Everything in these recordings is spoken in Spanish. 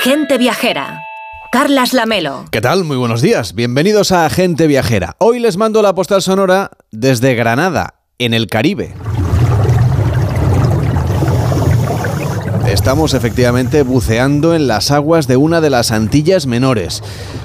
Gente Viajera. Carlas Lamelo. ¿Qué tal? Muy buenos días. Bienvenidos a Gente Viajera. Hoy les mando la postal sonora desde Granada, en el Caribe. Estamos efectivamente buceando en las aguas de una de las Antillas Menores.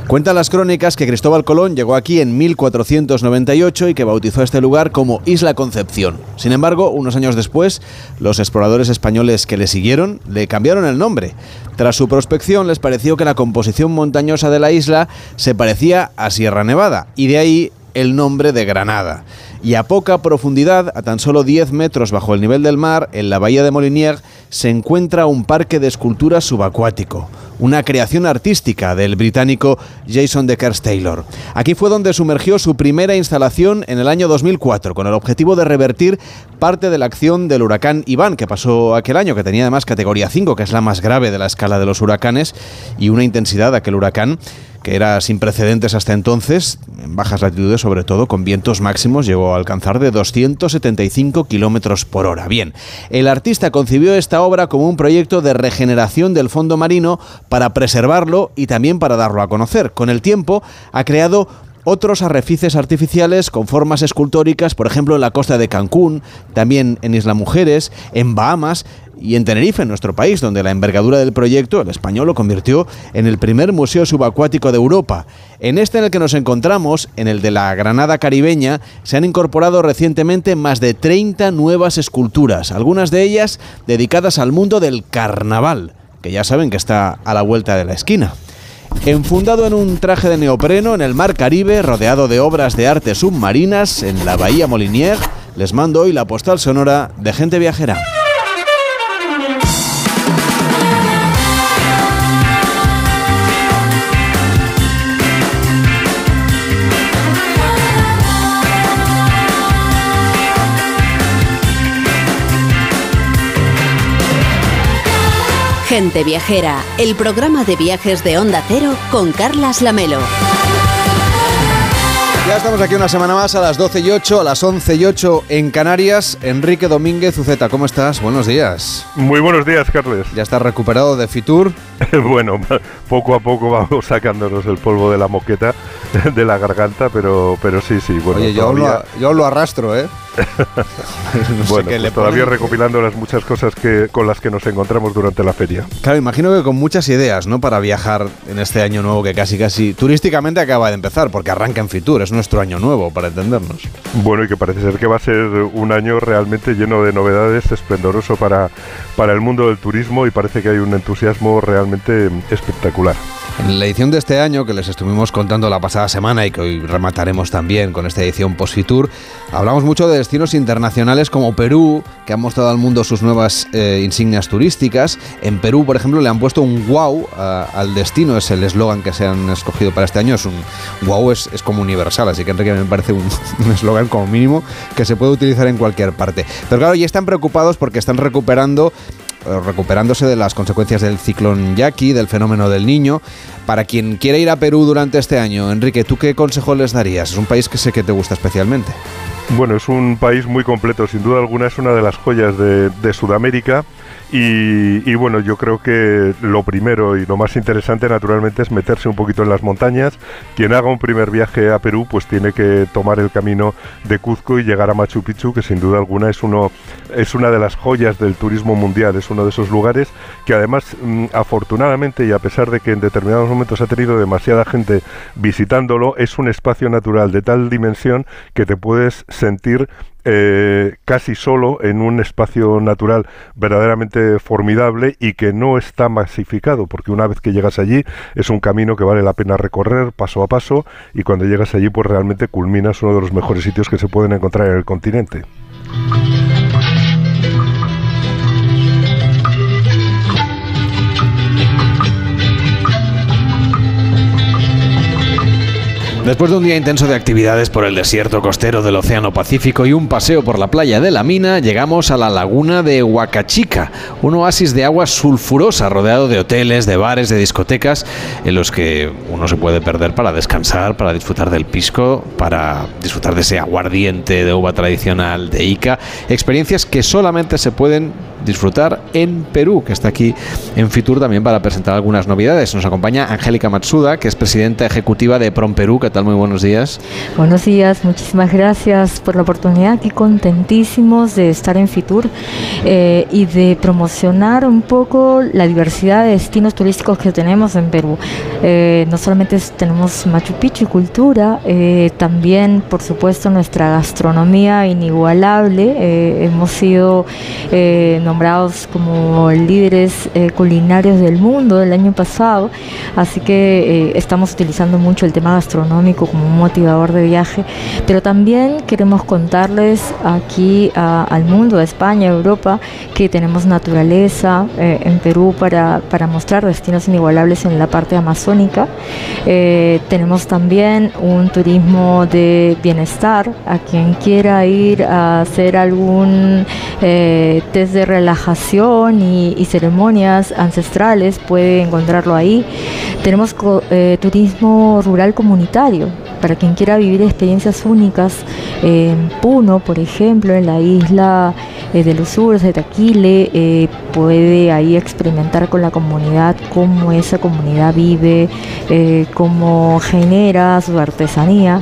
Cuentan las crónicas que Cristóbal Colón llegó aquí en 1498 y que bautizó este lugar como Isla Concepción. Sin embargo, unos años después, los exploradores españoles que le siguieron le cambiaron el nombre. Tras su prospección les pareció que la composición montañosa de la isla se parecía a Sierra Nevada y de ahí el nombre de Granada. Y a poca profundidad, a tan solo 10 metros bajo el nivel del mar, en la bahía de Molinier, se encuentra un parque de esculturas subacuático, una creación artística del británico Jason de Taylor. Aquí fue donde sumergió su primera instalación en el año 2004, con el objetivo de revertir parte de la acción del huracán Iván, que pasó aquel año, que tenía además categoría 5, que es la más grave de la escala de los huracanes, y una intensidad de aquel huracán que era sin precedentes hasta entonces, en bajas latitudes sobre todo, con vientos máximos, llegó a alcanzar de 275 kilómetros por hora. Bien, el artista concibió esta obra como un proyecto de regeneración del fondo marino para preservarlo y también para darlo a conocer. Con el tiempo ha creado otros arrecifes artificiales con formas escultóricas, por ejemplo en la costa de Cancún, también en Isla Mujeres, en Bahamas y en Tenerife, en nuestro país, donde la envergadura del proyecto, el español, lo convirtió en el primer museo subacuático de Europa. En este en el que nos encontramos, en el de la Granada caribeña, se han incorporado recientemente más de 30 nuevas esculturas, algunas de ellas dedicadas al mundo del carnaval, que ya saben que está a la vuelta de la esquina. Enfundado en un traje de neopreno en el mar Caribe, rodeado de obras de arte submarinas en la bahía Molinier, les mando hoy la postal sonora de gente viajera. Gente Viajera, el programa de viajes de Onda Cero con Carlas Lamelo. Ya estamos aquí una semana más a las 12 y 8, a las 11 y 8 en Canarias. Enrique Domínguez Uceta, ¿cómo estás? Buenos días. Muy buenos días, Carles. ¿Ya estás recuperado de Fitur? bueno, poco a poco vamos sacándonos el polvo de la moqueta, de la garganta, pero, pero sí, sí. Bueno, Oye, yo, lo, yo lo arrastro, ¿eh? bueno, pues todavía recopilando las muchas cosas que, con las que nos encontramos durante la feria. Claro, imagino que con muchas ideas, ¿no? Para viajar en este año nuevo que casi casi turísticamente acaba de empezar, porque arranca en Fitur, es nuestro año nuevo, para entendernos. Bueno, y que parece ser que va a ser un año realmente lleno de novedades, esplendoroso para, para el mundo del turismo y parece que hay un entusiasmo realmente espectacular. En la edición de este año, que les estuvimos contando la pasada semana y que hoy remataremos también con esta edición post-Fitur, hablamos mucho de destinos internacionales como Perú, que han mostrado al mundo sus nuevas eh, insignias turísticas. En Perú, por ejemplo, le han puesto un wow al destino, es el eslogan que se han escogido para este año. Es un wow, es, como universal, así que Enrique me parece un eslogan como mínimo que se puede utilizar en cualquier parte. Pero claro, ya están preocupados porque están recuperando recuperándose de las consecuencias del ciclón Yaqui, del fenómeno del niño. Para quien quiera ir a Perú durante este año, Enrique, ¿tú qué consejo les darías? Es un país que sé que te gusta especialmente. Bueno, es un país muy completo, sin duda alguna es una de las joyas de, de Sudamérica y, bueno, yo creo que lo primero y lo más interesante naturalmente es meterse un poquito en las montañas. Quien haga un primer viaje a Perú pues tiene que tomar el camino de Cuzco y llegar a Machu Picchu, que sin duda alguna es, uno, es una de las joyas del turismo mundial, es uno de esos lugares que además mm, afortunadamente y a pesar de que en determinados momentos ha tenido demasiada gente visitándolo, es un espacio natural de tal dimensión que te puedes sentir eh, casi solo en un espacio natural verdaderamente formidable y que no está masificado, porque una vez que llegas allí es un camino que vale la pena recorrer paso a paso y cuando llegas allí pues realmente culminas uno de los mejores sitios que se pueden encontrar en el continente. Después de un día intenso de actividades por el desierto costero del Océano Pacífico y un paseo por la playa de la mina, llegamos a la laguna de Huacachica, un oasis de agua sulfurosa rodeado de hoteles, de bares, de discotecas, en los que uno se puede perder para descansar, para disfrutar del pisco, para disfrutar de ese aguardiente de uva tradicional de Ica, experiencias que solamente se pueden disfrutar en Perú, que está aquí en Fitur también para presentar algunas novedades. Nos acompaña Angélica Matsuda, que es presidenta ejecutiva de Prom Perú. ¿Qué tal? Muy buenos días. Buenos días, muchísimas gracias por la oportunidad. Aquí contentísimos de estar en Fitur eh, y de promocionar un poco la diversidad de destinos turísticos que tenemos en Perú. Eh, no solamente tenemos Machu Picchu y cultura, eh, también, por supuesto, nuestra gastronomía inigualable. hemos sido como líderes culinarios del mundo el año pasado, así que estamos utilizando mucho el tema gastronómico como un motivador de viaje, pero también queremos contarles aquí al mundo, a España, a Europa, que tenemos naturaleza eh, en Perú para, para, mostrar destinos inigualables en la parte amazónica. Eh, tenemos también un turismo de bienestar, a quien quiera ir a hacer algún eh, test de relajación y, ceremonias ancestrales puede encontrarlo ahí. Tenemos turismo rural comunitario, para quien quiera vivir experiencias únicas en Puno, por ejemplo, en la isla eh, de los Sures, de Taquile, eh, puede ahí experimentar con la comunidad cómo esa comunidad vive, eh, cómo genera su artesanía.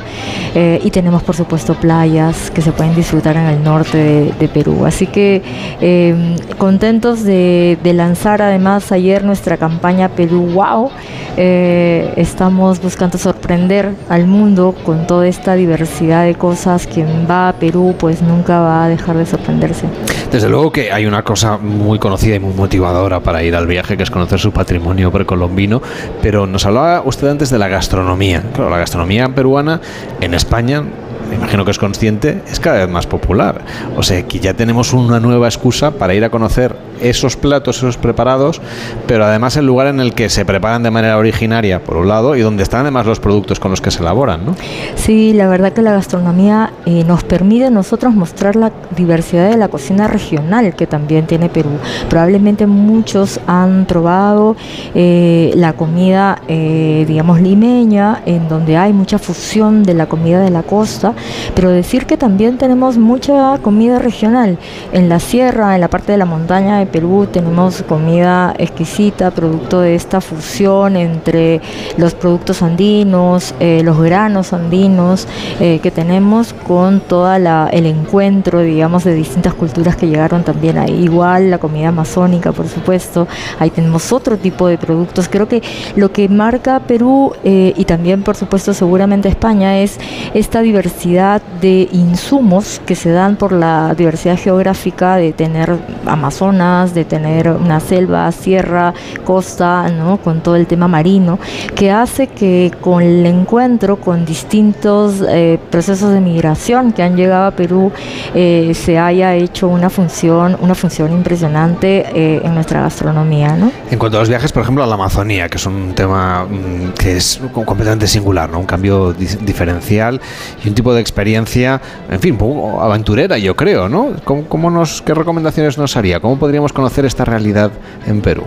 y tenemos, por supuesto, playas que se pueden disfrutar en el norte de, Perú. Así que em, contentos de, de lanzar además ayer nuestra campaña Perú Wow. estamos buscando sorprender al mundo con toda esta diversidad de cosas. Quien va a Perú pues nunca va a dejar de sorprenderse. Desde luego que hay una cosa muy conocida y muy motivadora para ir al viaje, que es conocer su patrimonio precolombino, pero nos hablaba usted antes de la gastronomía. Claro, la gastronomía peruana en España me imagino que es consciente, es cada vez más popular. O sea que ya tenemos una nueva excusa para ir a conocer esos platos, esos preparados, pero además el lugar en el que se preparan de manera originaria, por un lado, y donde están además los productos con los que se elaboran, ¿no? Sí, la verdad que la gastronomía eh, nos permite a nosotros mostrar la diversidad de la cocina regional que también tiene Perú. Probablemente muchos han probado eh, la comida, eh, digamos, limeña, en donde hay mucha fusión de la comida de la costa, pero decir que también tenemos mucha comida regional en la sierra, en la parte de la montaña de Perú tenemos comida exquisita, producto de esta fusión entre los productos andinos, eh, los granos andinos eh, que tenemos con todo el encuentro, digamos, de distintas culturas que llegaron también ahí. Igual la comida amazónica, por supuesto. Ahí tenemos otro tipo de productos. Creo que lo que marca Perú eh, y también, por supuesto, seguramente España es esta diversidad de insumos que se dan por la diversidad geográfica de tener Amazonas, de tener una selva, sierra, costa, ¿no? con todo el tema marino, que hace que con el encuentro con distintos eh, procesos de migración que han llegado a Perú eh, se haya hecho una función, una función impresionante eh, en nuestra gastronomía. ¿no? En cuanto a los viajes, por ejemplo, a la Amazonía, que es un tema mm, que es completamente singular, ¿no? un cambio diferencial y un tipo de experiencia, en fin, aventurera, yo creo, ¿no? ¿Cómo, nos, ¿Qué recomendaciones nos haría? ¿Cómo podríamos conocer esta realidad en Perú?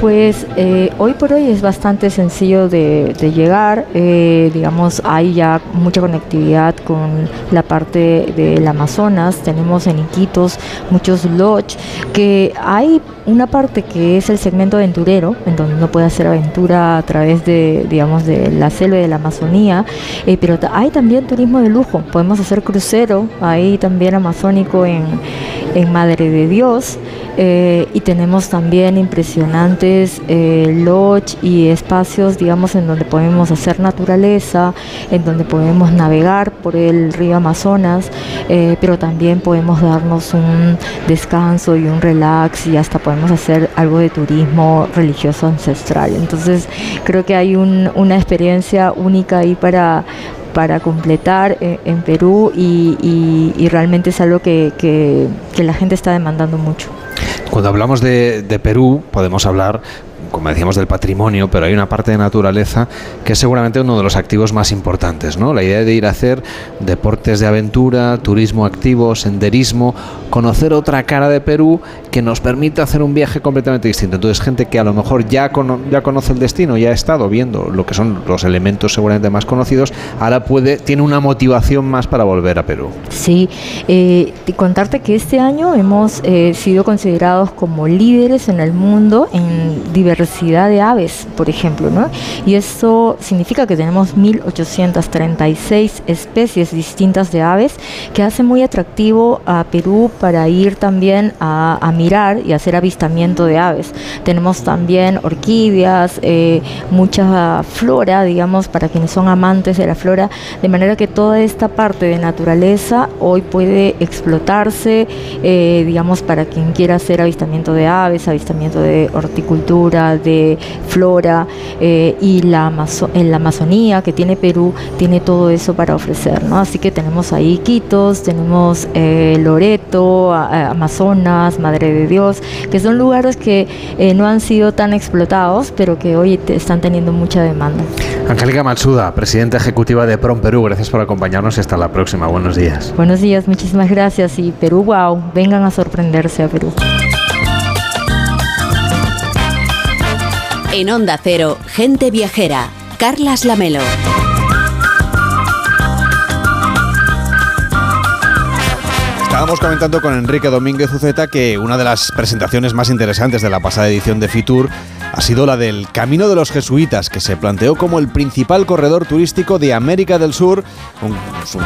Pues eh, hoy por hoy es bastante sencillo de, llegar, eh, digamos, hay ya mucha conectividad con la parte del Amazonas, tenemos en Iquitos muchos lodge, que hay una parte que es el segmento aventurero, en donde uno puede hacer aventura a través de, digamos, de la selva de la Amazonía, eh, pero hay también turismo de lujo, podemos hacer crucero, ahí también amazónico en, Madre de Dios, eh, y tenemos también impresionantes eh, y espacios, digamos, en donde podemos hacer naturaleza, en donde podemos navegar por el río Amazonas, eh, pero también podemos darnos un descanso y un relax y hasta podemos hacer algo de turismo religioso ancestral. Entonces creo que hay una experiencia única ahí para, para completar en Perú y, realmente es algo que la gente está demandando mucho. Cuando hablamos de, Perú, podemos hablar como decíamos, del patrimonio, pero hay una parte de naturaleza que es seguramente uno de los activos más importantes, ¿no? La idea de ir a hacer deportes de aventura, turismo activo, senderismo, conocer otra cara de Perú que nos permite hacer un viaje completamente distinto. Entonces, gente que a lo mejor ya, ya conoce el destino, ya ha estado viendo lo que son los elementos seguramente más conocidos, ahora puede, tiene una motivación más para volver a Perú. Sí, eh, contarte que este año hemos eh, sido considerados como líderes en el mundo en diversidad de aves, por ejemplo, ¿no? Y eso significa que tenemos 1.836 especies distintas de aves que hace muy atractivo a Perú para ir también a, mirar y hacer avistamiento de aves. Tenemos también orquídeas, eh, mucha flora, digamos, para quienes son amantes de la flora, de manera que toda esta parte de naturaleza hoy puede explotarse, eh, digamos, para quien quiera hacer avistamiento de aves, avistamiento de horticultura, de flora, eh, y la, en la Amazonía que tiene Perú tiene todo eso para ofrecer, ¿no? Así que tenemos ahí Quitos, tenemos eh, Loreto, Amazonas, Madre de Dios, que son lugares que no han sido tan explotados, pero que hoy están teniendo mucha demanda. Angélica Matsuda, presidenta ejecutiva de PROM Perú, gracias por acompañarnos y hasta la próxima. Buenos días. Buenos días, muchísimas gracias. Y Perú, wow, vengan a sorprenderse a Perú. En Onda Cero, gente viajera. Carlas Lamelo. Estábamos comentando con Enrique Domínguez Uceta que una de las presentaciones más interesantes de la pasada edición de Fitur ha sido la del Camino de los Jesuitas, que se planteó como el principal corredor turístico de América del Sur, un,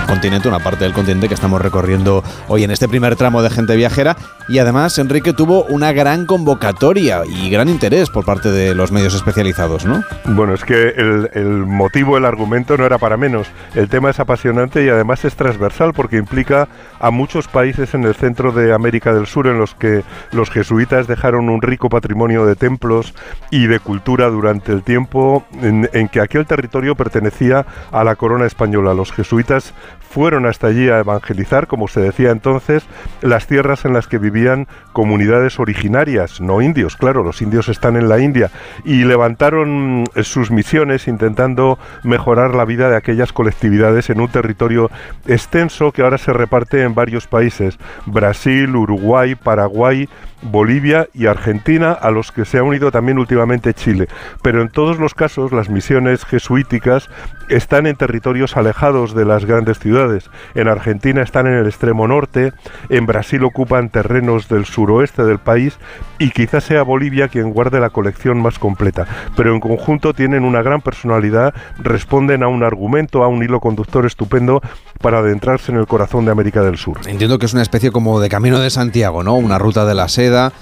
continente, una parte del continente que estamos recorriendo hoy en este primer tramo de gente viajera. Y además, Enrique tuvo una gran convocatoria y gran interés por parte de los medios especializados, ¿no? Bueno, es que el, el motivo, el argumento no era para menos. El tema es apasionante y además es transversal porque implica a muchos países en el centro de América del Sur en los que los jesuitas dejaron un rico patrimonio de templos, y de cultura durante el tiempo en, que aquel territorio pertenecía a la corona española. Los jesuitas fueron hasta allí a evangelizar, como se decía entonces, las tierras en las que vivían comunidades originarias, no indios, claro, los indios están en la India, y levantaron sus misiones intentando mejorar la vida de aquellas colectividades en un territorio extenso que ahora se reparte en varios países, Brasil, Uruguay, Paraguay, Bolivia y Argentina, a los que se ha unido también últimamente Chile. Pero en todos los casos las misiones jesuíticas están en territorios alejados de las grandes ciudades. En Argentina están en el extremo norte, en Brasil ocupan terrenos del suroeste del país y quizás sea Bolivia quien guarde la colección más completa. Pero en conjunto tienen una gran personalidad, responden a un argumento, a un hilo conductor estupendo para adentrarse en el corazón de América del Sur. Entiendo que es una especie como de camino de Santiago, ¿no? Una ruta de la seda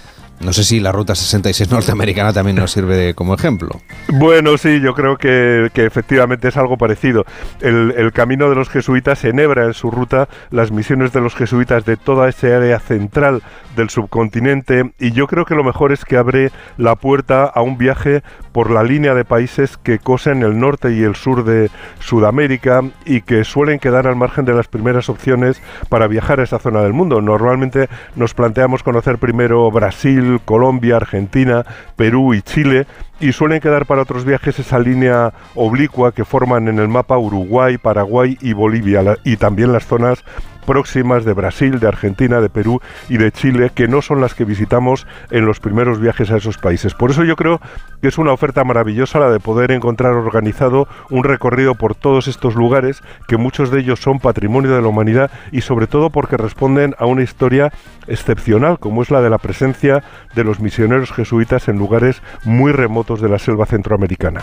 no sé si la Ruta 66 norteamericana también nos sirve como ejemplo. Bueno, sí, yo creo que, efectivamente es algo parecido. El, camino de los jesuitas enhebra en su ruta las misiones de los jesuitas de toda esa área central del subcontinente y yo creo que lo mejor es que abre la puerta a un viaje por la línea de países que cosen el norte y el sur de Sudamérica y que suelen quedar al margen de las primeras opciones para viajar a esa zona del mundo. Normalmente nos planteamos conocer primero Brasil, Colombia, Argentina, Perú y Chile, y suelen quedar para otros viajes esa línea oblicua que forman en el mapa Uruguay, Paraguay y Bolivia, y también las zonas próximas de Brasil, de Argentina, de Perú y de Chile, que no son las que visitamos en los primeros viajes a esos países. Por eso yo creo que es una oferta maravillosa la de poder encontrar organizado un recorrido por todos estos lugares, que muchos de ellos son patrimonio de la humanidad y sobre todo porque responden a una historia excepcional, como es la de la presencia de los misioneros jesuitas en lugares muy remotos de la selva centroamericana.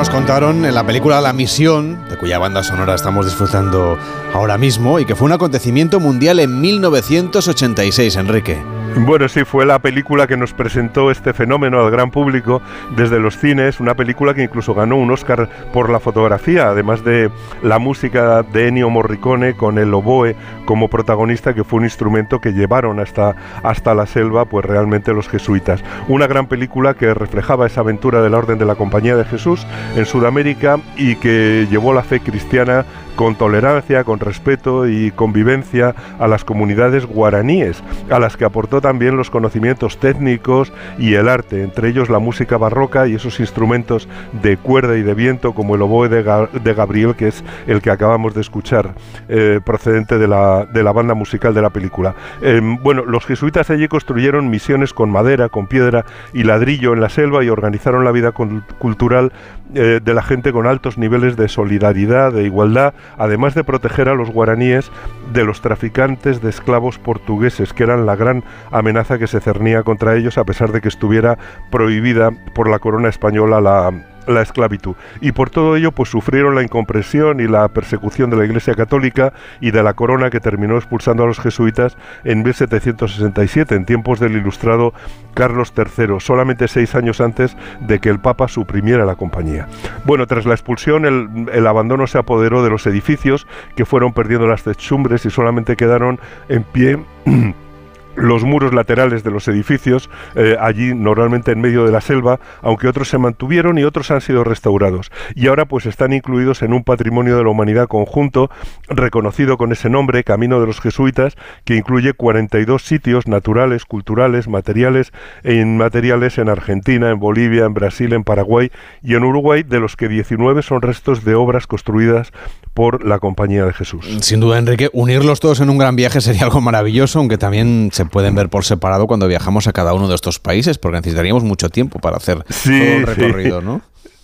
Nos contaron en la película La Misión, cuya banda sonora estamos disfrutando ahora mismo, y que fue un acontecimiento mundial en 1986, Enrique. Bueno, sí, fue la película que nos presentó este fenómeno al gran público desde los cines, una película que incluso ganó un Oscar por la fotografía, además de la música de Ennio Morricone con el oboe como protagonista, que fue un instrumento que llevaron hasta, hasta la selva, pues realmente los jesuitas. Una gran película que reflejaba esa aventura de la Orden de la Compañía de Jesús en Sudamérica y que llevó la fe cristiana con tolerancia, con respeto y convivencia a las comunidades guaraníes, a las que aportó también los conocimientos técnicos y el arte, entre ellos la música barroca y esos instrumentos de cuerda y de viento como el oboe de, Gabriel, que es el que acabamos de escuchar, eh, procedente de la, la, banda musical de la película. Em, bueno, los jesuitas allí construyeron misiones con madera, con piedra y ladrillo en la selva y organizaron la vida cultural eh, de la gente con altos niveles de solidaridad, de igualdad, además de proteger a los guaraníes de los traficantes de esclavos portugueses, que eran la gran amenaza que se cernía contra ellos, a pesar de que estuviera prohibida por la corona española la, la esclavitud. Y por todo ello, pues sufrieron la incompresión y la persecución de la Iglesia Católica y de la corona que terminó expulsando a los jesuitas en 1767, en tiempos del ilustrado Carlos III, solamente seis años antes de que el Papa suprimiera la compañía. Bueno, tras la expulsión, el, el abandono se apoderó de los edificios que fueron perdiendo las techumbres y solamente quedaron en pie los muros laterales de los edificios, eh, allí normalmente en medio de la selva, aunque otros se mantuvieron y otros han sido restaurados. Y ahora pues están incluidos en un patrimonio de la humanidad conjunto, reconocido con ese nombre, Camino de los Jesuitas, que incluye 42 sitios naturales, culturales, materiales e inmateriales en Argentina, en Bolivia, en Brasil, en Paraguay y en Uruguay, de los que 19 son restos de obras construidas por la Compañía de Jesús. Sin duda, Enrique, unirlos todos en un gran viaje sería algo maravilloso, aunque también pueden ver por separado cuando viajamos a cada uno de estos países, porque necesitaríamos mucho tiempo para hacer todo el recorrido, ¿no?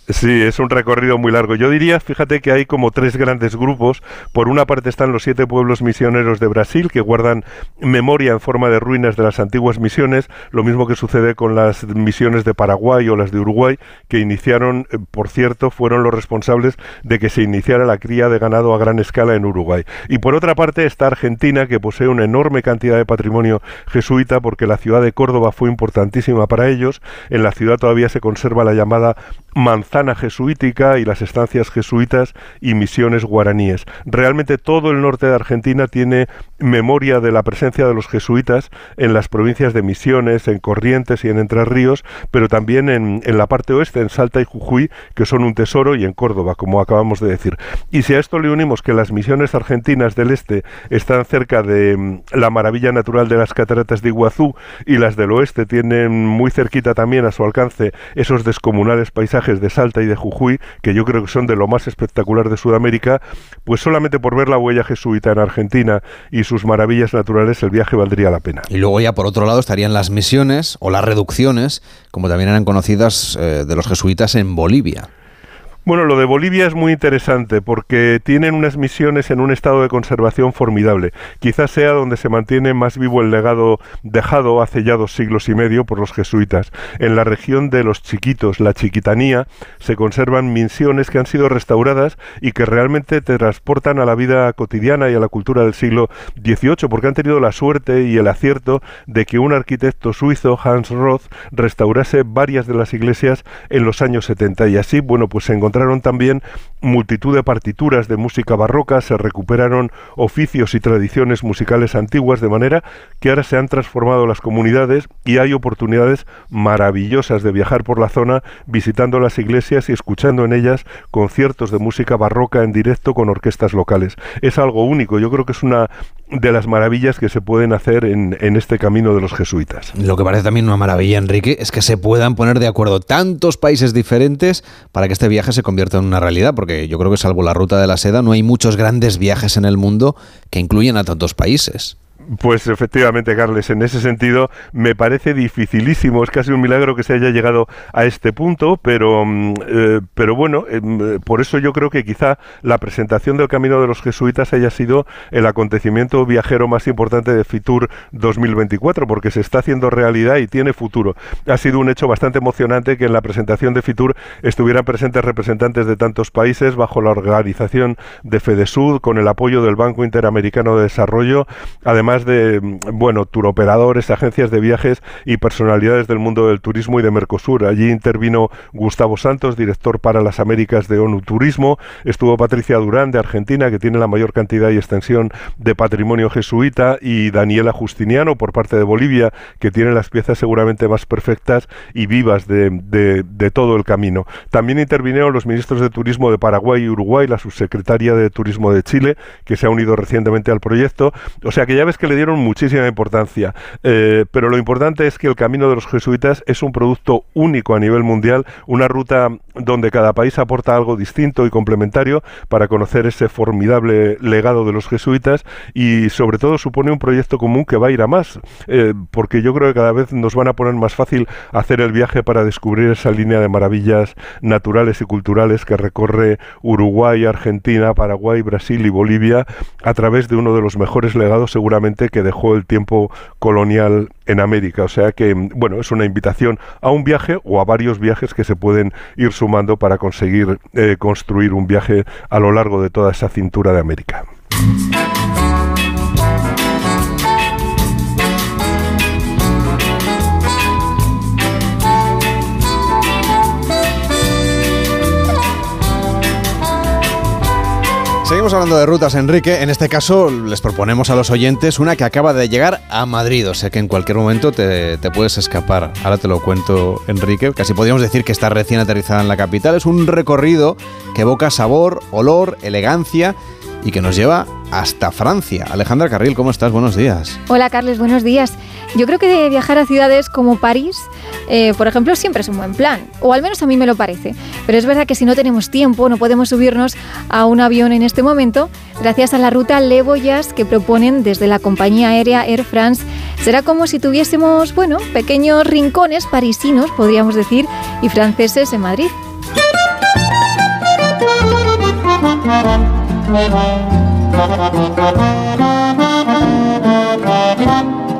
Sí, es un recorrido muy largo. Yo diría, fíjate que hay como tres grandes grupos. Por una parte están los siete pueblos misioneros de Brasil, que guardan memoria en forma de ruinas de las antiguas misiones, lo mismo que sucede con las misiones de Paraguay o las de Uruguay, que iniciaron, eh, por cierto, fueron los responsables de que se iniciara la cría de ganado a gran escala en Uruguay. Y por otra parte está Argentina, que posee una enorme cantidad de patrimonio jesuita, porque la ciudad de Córdoba fue importantísima para ellos. En la ciudad todavía se conserva la llamada manzana jesuítica y las estancias jesuitas y misiones guaraníes. Realmente todo el norte de Argentina tiene memoria de la presencia de los jesuitas en las provincias de Misiones, en Corrientes y en Entre Ríos, pero también en, la parte oeste, en Salta y Jujuy, que son un tesoro, y en Córdoba, como acabamos de decir. Y si a esto le unimos que las misiones argentinas del este están cerca de mm, la maravilla natural de las cataratas de Iguazú y las del oeste tienen muy cerquita también a su alcance esos descomunales paisajes de Salta y de Jujuy, que yo creo que son de lo más espectacular de Sudamérica, pues solamente por ver la huella jesuita en Argentina y sus maravillas naturales, el viaje valdría la pena. Y luego ya por otro lado estarían las misiones o las reducciones, como también eran conocidas eh, de los jesuitas en Bolivia. Bueno, lo de Bolivia es muy interesante porque tienen unas misiones en un estado de conservación formidable. Quizás sea donde se mantiene más vivo el legado dejado hace ya dos siglos y medio por los jesuitas. En la región de los chiquitos, la chiquitanía, se conservan misiones que han sido restauradas y que realmente te transportan a la vida cotidiana y a la cultura del siglo XVIII, porque han tenido la suerte y el acierto de que un arquitecto suizo, Hans Roth, restaurase varias de las iglesias en los años 70 y así, bueno, pues se encontraron también multitud de partituras de música barroca, se recuperaron oficios y tradiciones musicales antiguas, de manera que ahora se han transformado las comunidades y hay oportunidades maravillosas de viajar por la zona visitando las iglesias y escuchando en ellas conciertos de música barroca en directo con orquestas locales. Es algo único, yo creo que es una de las maravillas que se pueden hacer en, en este camino de los jesuitas. Lo que parece también una maravilla, Enrique, es que se puedan poner de acuerdo tantos países diferentes para que este viaje se convierta en una realidad, porque yo creo que salvo la ruta de la seda, no hay muchos grandes viajes en el mundo que incluyen a tantos países. Pues efectivamente, Carles, en ese sentido me parece dificilísimo, es casi un milagro que se haya llegado a este punto, pero, mm, eh, pero bueno, em, por eso yo creo que quizá la presentación del Camino de los Jesuitas haya sido el acontecimiento viajero más importante de Fitur 2024, porque se está haciendo realidad y tiene futuro. Ha sido un hecho bastante emocionante que en la presentación de Fitur estuvieran presentes representantes de tantos países bajo la organización de FEDESUD, con el apoyo del Banco Interamericano de Desarrollo, además de, bueno, turoperadores, agencias de viajes y personalidades del mundo del turismo y de Mercosur. Allí intervino Gustavo Santos, director para las Américas de ONU Turismo, estuvo Patricia Durán de Argentina, que tiene la mayor cantidad y extensión de patrimonio jesuita, y Daniela Justiniano por parte de Bolivia, que tiene las piezas seguramente más perfectas y vivas de, de todo el camino. También intervinieron los ministros de Turismo de Paraguay y Uruguay, la subsecretaria de Turismo de Chile, que se ha unido recientemente al proyecto. O sea que ya ves que le dieron muchísima importancia. Eh, pero lo importante es que el camino de los jesuitas es un producto único a nivel mundial, una ruta donde cada país aporta algo distinto y complementario para conocer ese formidable legado de los jesuitas y sobre todo supone un proyecto común que va a ir a más, eh, porque yo creo que cada vez nos van a poner más fácil hacer el viaje para descubrir esa línea de maravillas naturales y culturales que recorre Uruguay, Argentina, Paraguay, Brasil y Bolivia a través de uno de los mejores legados seguramente que dejó el tiempo colonial en América. O sea que, bueno, es una invitación a un viaje o a varios viajes que se pueden ir sumando para conseguir eh, construir un viaje a lo largo de toda esa cintura de América. Seguimos hablando de rutas, Enrique. En este caso, les proponemos a los oyentes una que acaba de llegar a Madrid. O sea que en cualquier momento te, puedes escapar. Ahora te lo cuento, Enrique. Casi podríamos decir que está recién aterrizada en la capital. Es un recorrido que evoca sabor, olor, elegancia y que nos lleva hasta Francia. Alejandra Carril, ¿cómo estás? Buenos días. Hola, Carles, buenos días. Yo creo que viajar a ciudades como París, eh, por ejemplo, siempre es un buen plan, o al menos a mí me lo parece. Pero es verdad que si no tenemos tiempo, no podemos subirnos a un avión en este momento, gracias a la ruta Le que proponen desde la compañía aérea Air France. Será como si tuviésemos, bueno, pequeños rincones parisinos, podríamos decir, y franceses en Madrid. Thank you.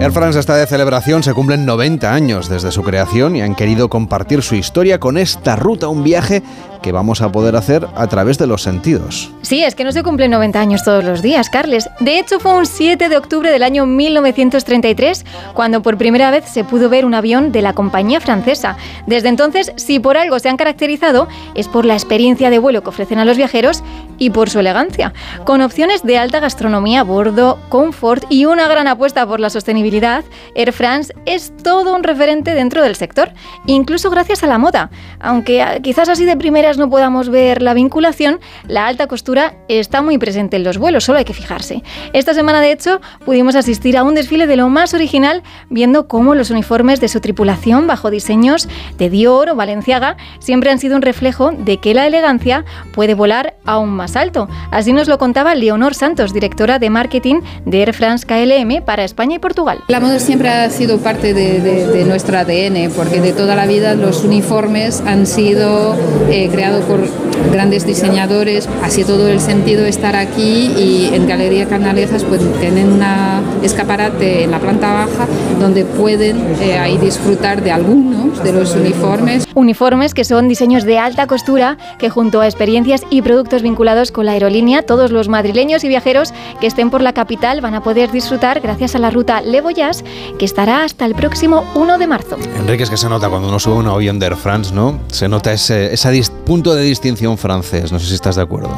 Air France está de celebración, se cumplen 90 años desde su creación y han querido compartir su historia con esta ruta, un viaje que vamos a poder hacer a través de los sentidos. Sí, es que no se cumplen 90 años todos los días, Carles. De hecho, fue un 7 de octubre del año 1933 cuando por primera vez se pudo ver un avión de la compañía francesa. Desde entonces, si por algo se han caracterizado, es por la experiencia de vuelo que ofrecen a los viajeros y por su elegancia, con opciones de alta gastronomía a bordo, confort y una gran apuesta por la sostenibilidad. Air France es todo un referente dentro del sector, incluso gracias a la moda, aunque ah, quizás así de primera no podamos ver la vinculación, la alta costura está muy presente en los vuelos, solo hay que fijarse. Esta semana, de hecho, pudimos asistir a un desfile de lo más original, viendo cómo los uniformes de su tripulación, bajo diseños de Dior o Valenciaga, siempre han sido un reflejo de que la elegancia puede volar aún más alto. Así nos lo contaba Leonor Santos, directora de marketing de Air France KLM para y Portugal. La moda siempre ha sido parte de, de, nuestro ADN, porque de toda la vida los uniformes han sido eh, creado por grandes diseñadores, así todo el sentido estar aquí y en Galería Canalejas pues tienen una escaparate en la planta baja donde pueden eh, ahí disfrutar de algunos de los uniformes. Uniformes que son diseños de alta costura que junto a experiencias y productos vinculados con la aerolínea, todos los madrileños y viajeros que estén por la capital van a poder disfrutar gracias a la ruta Le Voyage que estará hasta el próximo 1 de marzo. Enrique, es que se nota cuando uno sube un avión de Air France, ¿no? Se nota ese, esa punto de distinción francés. No sé si estás de acuerdo.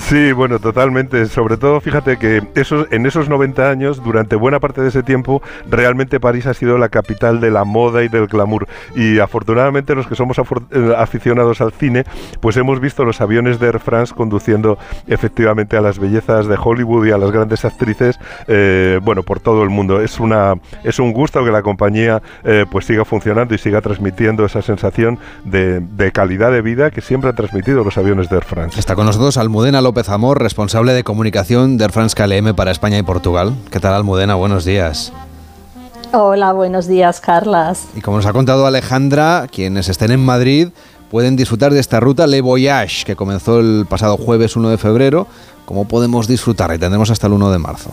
Sí, bueno, totalmente. Sobre todo, fíjate que esos, en esos 90 años, durante buena parte de ese tiempo, realmente París ha sido la capital de la moda y del glamour. Y afortunadamente los que somos eh, aficionados al cine, pues hemos visto los aviones de Air France conduciendo efectivamente a las bellezas de Hollywood y a las grandes actrices, eh, bueno, por todo el mundo. Es, una, es un gusto que la compañía eh, pues siga funcionando y siga transmitiendo esa sensación de, de calidad de vida que siempre han transmitido los aviones de Air France. Está con nosotros Almudena López Amor, responsable de comunicación de Air France KLM para España y Portugal. ¿Qué tal Almudena? Buenos días. Hola, buenos días, Carlas. Y como nos ha contado Alejandra, quienes estén en Madrid pueden disfrutar de esta ruta Le Voyage, que comenzó el pasado jueves 1 de febrero. ¿Cómo podemos disfrutar? Y tendremos hasta el 1 de marzo.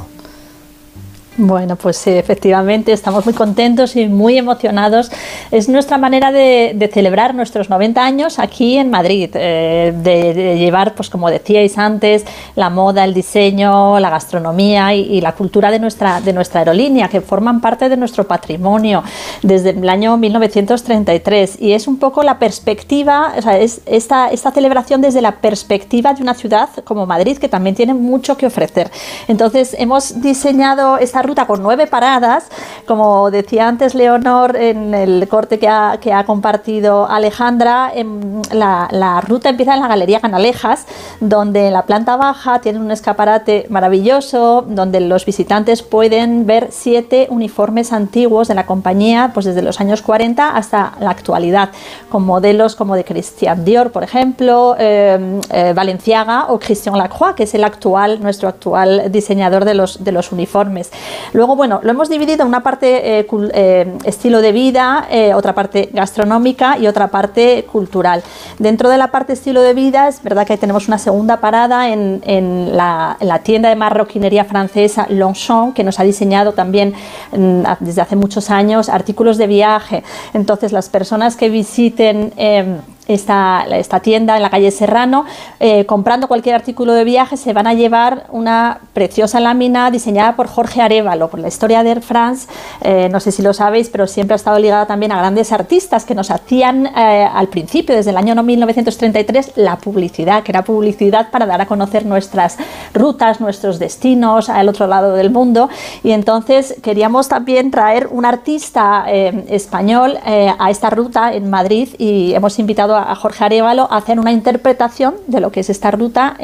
Bueno, pues efectivamente estamos muy contentos y muy emocionados. Es nuestra manera de, celebrar nuestros 90 años aquí en Madrid, eh, de, llevar, pues como decíais antes, la moda, el diseño, la gastronomía y, la cultura de nuestra, de nuestra aerolínea, que forman parte de nuestro patrimonio desde el año 1933. Y es un poco la perspectiva, o sea, es esta, esta celebración desde la perspectiva de una ciudad como Madrid, que también tiene mucho que ofrecer. Entonces, hemos diseñado esta ruta con nueve paradas. Como decía antes Leonor en el corte que ha, que ha compartido Alejandra, em, la, la, ruta empieza en la Galería Canalejas, donde en la planta baja tiene un escaparate maravilloso, donde los visitantes pueden ver siete uniformes antiguos de la compañía, pues desde los años 40 hasta la actualidad, con modelos como de Christian Dior, por ejemplo, em, eh, Valenciaga o Christian Lacroix, que es el actual, nuestro actual diseñador de los, de los uniformes. Luego, bueno, lo hemos dividido en una parte eh, eh, estilo de vida, eh, otra parte gastronómica y otra parte cultural. Dentro de la parte estilo de vida, es verdad que tenemos una segunda parada en, la, tienda de marroquinería francesa Longchamp, que nos ha diseñado también mm, desde hace muchos años artículos de viaje. Entonces, las personas que visiten em, esta, esta tienda en la calle Serrano, eh, comprando cualquier artículo de viaje, se van a llevar una preciosa lámina diseñada por Jorge Arevalo, por la historia de Air France. Eh, no sé si lo sabéis, pero siempre ha estado ligada también a grandes artistas que nos hacían eh, al principio, desde el año 1933, la publicidad, que era publicidad para dar a conocer nuestras rutas, nuestros destinos al otro lado del mundo. Y entonces queríamos también traer un artista español a esta ruta en Madrid y hemos invitado a a Jorge Arevalo a hacer una interpretación de lo que es esta ruta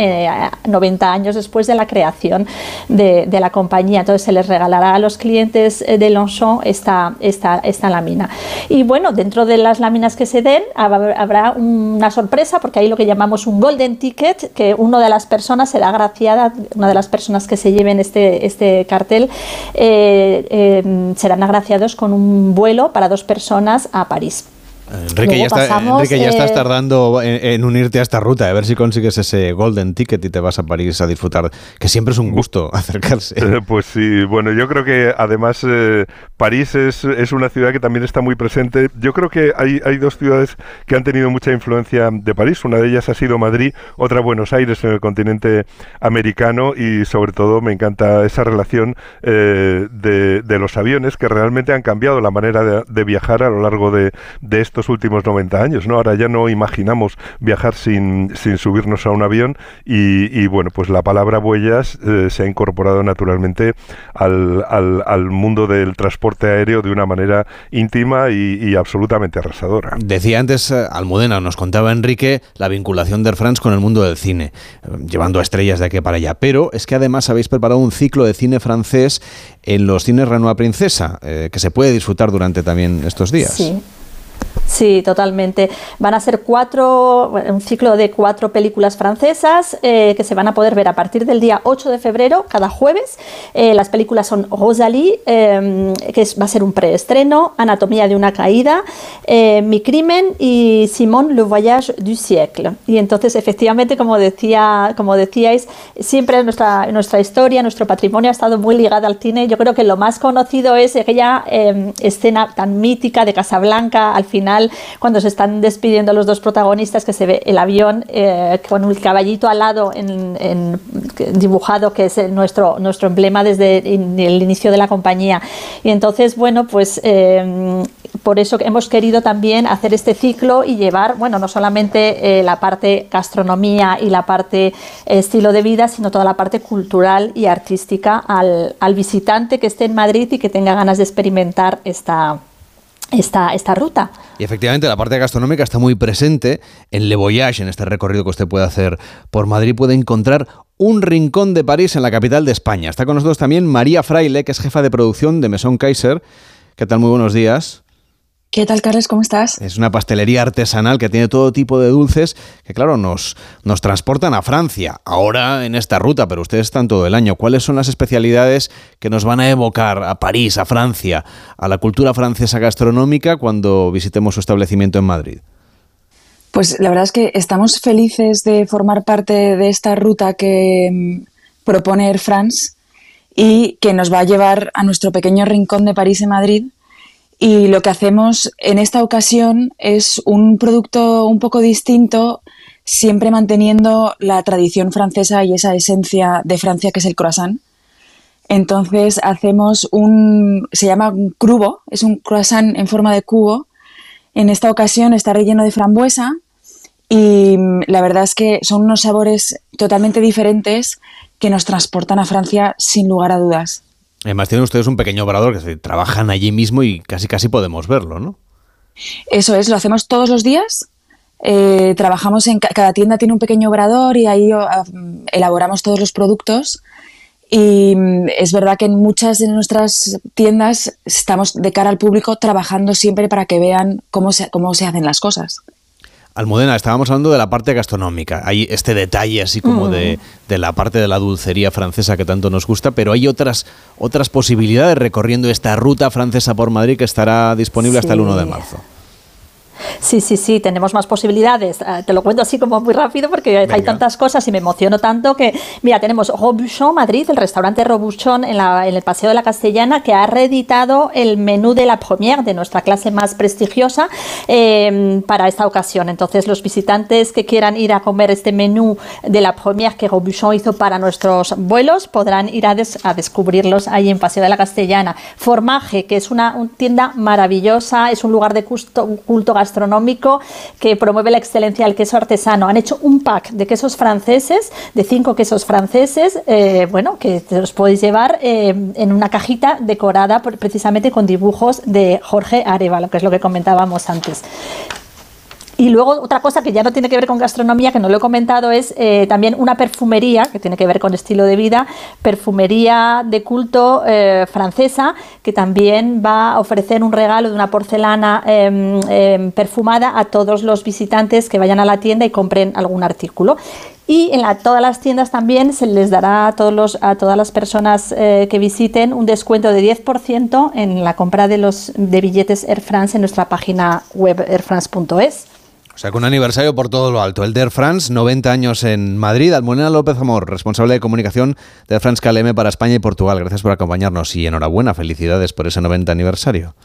90 eh, años después de la creación de, la compañía. Entonces se les regalará a los clientes eh, de Longchamp esta, esta, esta lámina. Y bueno, dentro de las láminas que se den habrá una sorpresa porque hay lo que llamamos un golden ticket, que una de las personas será agraciada, una de las personas que se lleven este, este cartel eh, serán agraciados con un vuelo para dos personas a París. Enrique, ya, estás eh, tardando en, unirte a esta ruta, a ver si consigues ese golden ticket y te vas a París a disfrutar, que siempre es un gusto acercarse. Eh, pues sí, bueno, yo creo que además eh, París es, es, una ciudad que también está muy presente. Yo creo que hay, hay dos ciudades que han tenido mucha influencia de París, una de ellas ha sido Madrid, otra Buenos Aires en el continente americano y sobre todo me encanta esa relación de, de, los aviones que realmente han cambiado la manera de, viajar a lo largo de, de este estos últimos 90 años, ¿no? Ahora ya no imaginamos viajar sin, sin subirnos a un avión y, bueno, pues la palabra huellas eh, se ha incorporado naturalmente al, al, mundo del transporte aéreo de una manera íntima y, absolutamente arrasadora. Decía antes eh, Almudena, nos contaba Enrique la vinculación de Air France con el mundo del cine, eh, llevando a estrellas de aquí para allá, pero es que además habéis preparado un ciclo de cine francés en los cines Renoir Princesa, que se puede disfrutar durante también estos días. Sí. Sí, totalmente. Van a ser cuatro, un ciclo de cuatro películas francesas eh, que se van a poder ver a partir del día 8 de febrero, cada jueves. Eh, las películas son Rosalie, em, que va a ser un preestreno, Anatomía de una caída, eh, Mi crimen y Simón Le Voyage du siècle. Y entonces, efectivamente, como, decía, como decíais, siempre nuestra, nuestra historia, nuestro patrimonio ha estado muy ligado al cine. Yo creo que lo más conocido es aquella em, escena tan mítica de Casablanca al final cuando se están despidiendo los dos protagonistas, que se ve el avión eh, con un caballito al lado en, dibujado, que es nuestro, nuestro emblema desde el inicio de la compañía. Y entonces, bueno, pues eh, por eso hemos querido también hacer este ciclo y llevar, bueno, no solamente eh, la parte gastronomía y la parte estilo de vida, sino toda la parte cultural y artística al, al visitante que esté en Madrid y que tenga ganas de experimentar esta esta, esta ruta. Y efectivamente la parte gastronómica está muy presente en Le Voyage, en este recorrido que usted puede hacer por Madrid, puede encontrar un rincón de París en la capital de España. Está con nosotros también María Fraile, que es jefa de producción de Mesón Kaiser. ¿Qué tal? Muy buenos días. ¿Qué tal, Carles? ¿Cómo estás? Es una pastelería artesanal que tiene todo tipo de dulces que, claro, nos, nos transportan a Francia, ahora en esta ruta, pero ustedes están todo el año. ¿Cuáles son las especialidades que nos van a evocar a París, a Francia, a la cultura francesa gastronómica cuando visitemos su establecimiento en Madrid? Pues la verdad es que estamos felices de formar parte de esta ruta que mm, propone Air France y que nos va a llevar a nuestro pequeño rincón de París en Madrid. Y lo que hacemos en esta ocasión es un producto un poco distinto, siempre manteniendo la tradición francesa y esa esencia de Francia que es el croissant. Entonces hacemos un, se llama un crubo, es un croissant en forma de cubo. En esta ocasión está relleno de frambuesa y mm, la verdad es que son unos sabores totalmente diferentes que nos transportan a Francia sin lugar a dudas. Además tienen ustedes un pequeño obrador que trabajan allí mismo y casi casi podemos verlo, ¿no? Eso es, lo hacemos todos los días. Eh, trabajamos en cada tienda tiene un pequeño obrador y ahí ah, elaboramos todos los productos. Y mm, es verdad que en muchas de nuestras tiendas estamos de cara al público trabajando siempre para que vean cómo se, cómo se hacen las cosas. Almudena, estábamos hablando de la parte gastronómica. Hay este detalle así como de, de, la parte de la dulcería francesa que tanto nos gusta, pero hay otras, otras posibilidades recorriendo esta ruta francesa por Madrid que estará disponible hasta el 1 de marzo. Sí, sí, sí, tenemos más posibilidades. Ah, te lo cuento así como muy rápido porque hay tantas cosas y me emociono tanto que, mira, tenemos Robuchon Madrid, el restaurante Robuchon en, en el Paseo de la Castellana, que ha reeditado el menú de la première, de nuestra clase más prestigiosa, em, para esta ocasión. Entonces, los visitantes que quieran ir a comer este menú de la première que Robuchon hizo para nuestros vuelos podrán ir a, descubrirlos ahí en Paseo de la Castellana. Formaje, que es una, tienda maravillosa, es un lugar de culto, culto gastronómico que promueve la excelencia del queso artesano. Han hecho un pack de quesos franceses, de cinco quesos franceses, eh, bueno, que te los podéis llevar eh, en una cajita decorada precisamente con dibujos de Jorge Arevalo, que es lo que comentábamos antes. Y luego otra cosa que ya no tiene que ver con gastronomía, que no lo he comentado, es eh, también una perfumería, que tiene que ver con estilo de vida, perfumería de culto eh, francesa, que también va a ofrecer un regalo de una porcelana em, em, perfumada a todos los visitantes que vayan a la tienda y compren algún artículo. Y en todas las tiendas también se les dará a, todos los, a todas las personas eh, que visiten un descuento de 10% en la compra de los de billetes Air France en nuestra página web airfrance.es. O sea, con un aniversario por todo lo alto. El de Air France, 90 años en Madrid. Almudena López Amor, responsable de comunicación de Air France KLM para España y Portugal. Gracias por acompañarnos y enhorabuena. Felicidades por ese 90 aniversario.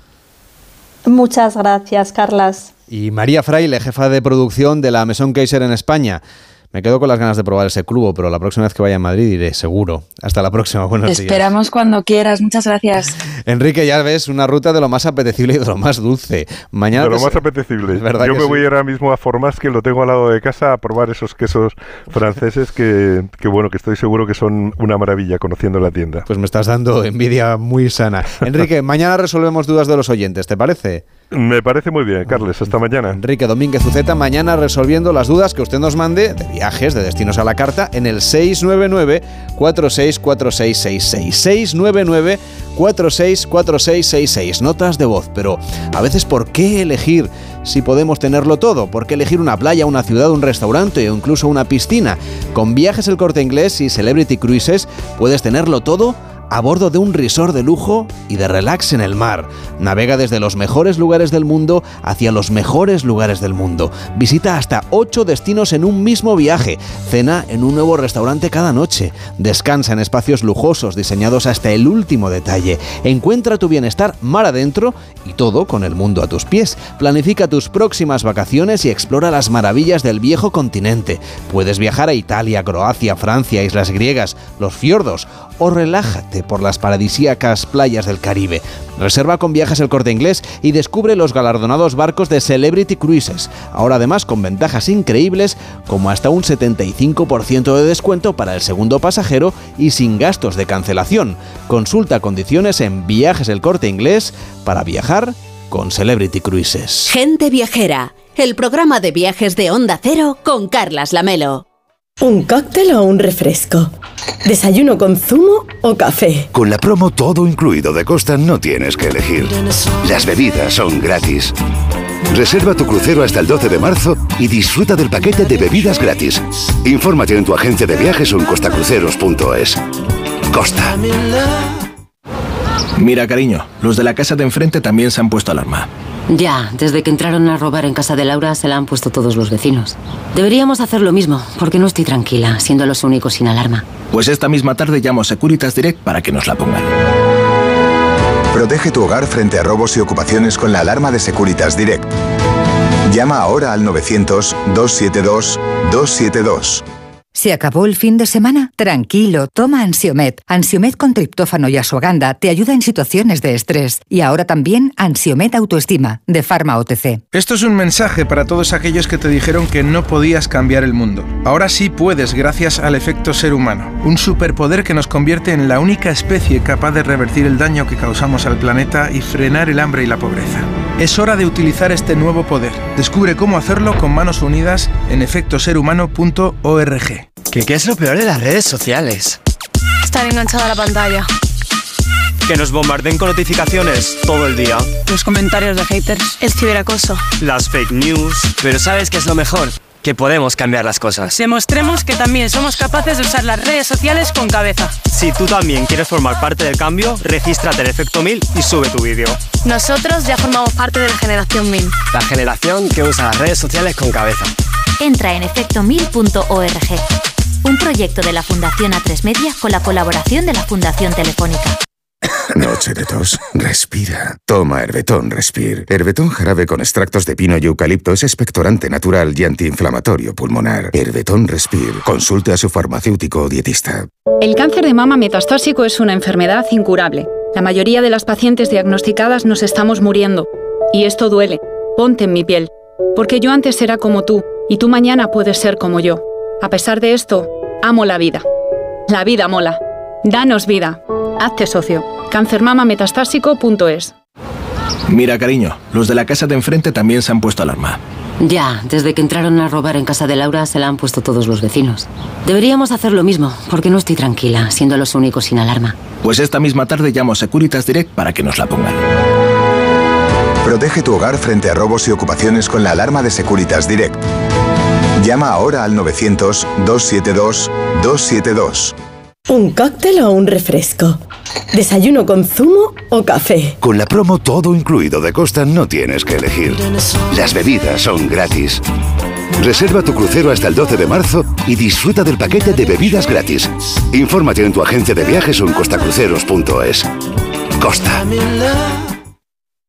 Muchas gracias, Carlas. Y María Fraile, jefa de producción de la Maison Kaiser en España. Me quedo con las ganas de probar ese clubo, pero la próxima vez que vaya a Madrid iré seguro. Hasta la próxima. Buenos Esperamos cuando quieras. Muchas gracias. Enrique, ya ves, una ruta de lo más apetecible y de lo más dulce. Mañana de lo más apetecible. Yo me voy ahora mismo a Formas, que lo tengo al lado de casa, a probar esos quesos franceses que, que, bueno, que estoy seguro que son una maravilla conociendo la tienda. Pues me estás dando envidia muy sana. Enrique, mañana resolvemos dudas de los oyentes, ¿te parece? Me parece muy bien, Carles. Hasta mañana. Enrique Domínguez Uceta, mañana resolviendo las dudas que usted nos mande de viajes, de destinos a la carta, en el 699-464666. 699-464666. Notas de voz. Pero a veces, ¿por qué elegir si podemos tenerlo todo? ¿Por qué elegir una playa, una ciudad, un restaurante o incluso una piscina? Con viajes el corte inglés y Celebrity Cruises puedes tenerlo todo a bordo de un resort de lujo y de relax en el mar. Navega desde los mejores lugares del mundo hacia los mejores lugares del mundo. Visita hasta 8 destinos en un mismo viaje. Cena en un nuevo restaurante cada noche. Descansa en espacios lujosos diseñados hasta el último detalle. Encuentra tu bienestar mar adentro y todo con el mundo a tus pies. Planifica tus próximas vacaciones y explora las maravillas del viejo continente. Puedes viajar a Italia, Croacia, Francia, Islas Griegas, los fiordos o relájate por las paradisíacas playas del Caribe. Reserva con viajes el corte inglés y descubre los galardonados barcos de Celebrity Cruises. Ahora además con ventajas increíbles como hasta un 75% de descuento para el segundo pasajero y sin gastos de cancelación. Consulta condiciones en viajes el corte inglés para viajar con Celebrity Cruises. Gente Viajera, el programa de viajes de Onda Cero con Carlas Lamelo. ¿Un cóctel o un refresco? ¿Desayuno con zumo o café? Con la promo todo incluido de Costa no tienes que elegir. Las bebidas son gratis. Reserva tu crucero hasta el 12 de marzo y disfruta del paquete de bebidas gratis. Infórmate en tu agencia de viajes o en costacruceros.es. Costa. Mira, cariño, los de la casa de enfrente también se han puesto alarma. Ya, desde que entraron a robar en casa de Laura se la han puesto todos los vecinos. Deberíamos hacer lo mismo, porque no estoy tranquila, siendo los únicos sin alarma. Pues esta misma tarde llamo a Securitas Direct para que nos la pongan. Protege tu hogar frente a robos y ocupaciones con la alarma de Securitas Direct. Llama ahora al 900-272-272. ¿Se acabó el fin de semana? Tranquilo, toma Ansiomet. Ansiomet con triptófano y asuaganda te ayuda en situaciones de estrés. Y ahora también Ansiomet Autoestima, de Pharma OTC. Esto es un mensaje para todos aquellos que te dijeron que no podías cambiar el mundo. Ahora sí puedes gracias al efecto ser humano, un superpoder que nos convierte en la única especie capaz de revertir el daño que causamos al planeta y frenar el hambre y la pobreza. Es hora de utilizar este nuevo poder. Descubre cómo hacerlo con manos unidas en efectoserhumano.org. ¿Qué, ¿Qué es lo peor de las redes sociales? Estar enganchada a la pantalla. Que nos bombarden con notificaciones todo el día. Los comentarios de haters. El ciberacoso. Las fake news. Pero ¿sabes qué es lo mejor? Que podemos cambiar las cosas. Demostremos que también somos capaces de usar las redes sociales con cabeza. Si tú también quieres formar parte del cambio, regístrate en Efecto 1000 y sube tu vídeo. Nosotros ya formamos parte de la generación 1000. La generación que usa las redes sociales con cabeza. Entra en efectomil.org. Un proyecto de la Fundación A3 Media con la colaboración de la Fundación Telefónica. Noche de tos. Respira. Toma Herbetón Respir. Herbetón jarabe con extractos de pino y eucalipto es expectorante natural y antiinflamatorio pulmonar. Herbetón Respir. Consulte a su farmacéutico o dietista. El cáncer de mama metastásico es una enfermedad incurable. La mayoría de las pacientes diagnosticadas nos estamos muriendo. Y esto duele. Ponte en mi piel. Porque yo antes era como tú, y tú mañana puedes ser como yo. A pesar de esto, amo la vida. La vida mola. Danos vida. Hazte socio. Cancermamametastásico.es Mira, cariño, los de la casa de enfrente también se han puesto alarma. Ya, desde que entraron a robar en casa de Laura se la han puesto todos los vecinos. Deberíamos hacer lo mismo, porque no estoy tranquila, siendo los únicos sin alarma. Pues esta misma tarde llamo a Securitas Direct para que nos la pongan. Protege tu hogar frente a robos y ocupaciones con la alarma de Securitas Direct. Llama ahora al 900-272-272. ¿Un cóctel o un refresco? ¿Desayuno con zumo o café? Con la promo todo incluido de Costa no tienes que elegir. Las bebidas son gratis. Reserva tu crucero hasta el 12 de marzo y disfruta del paquete de bebidas gratis. Infórmate en tu agencia de viajes o en costacruceros.es. Costa.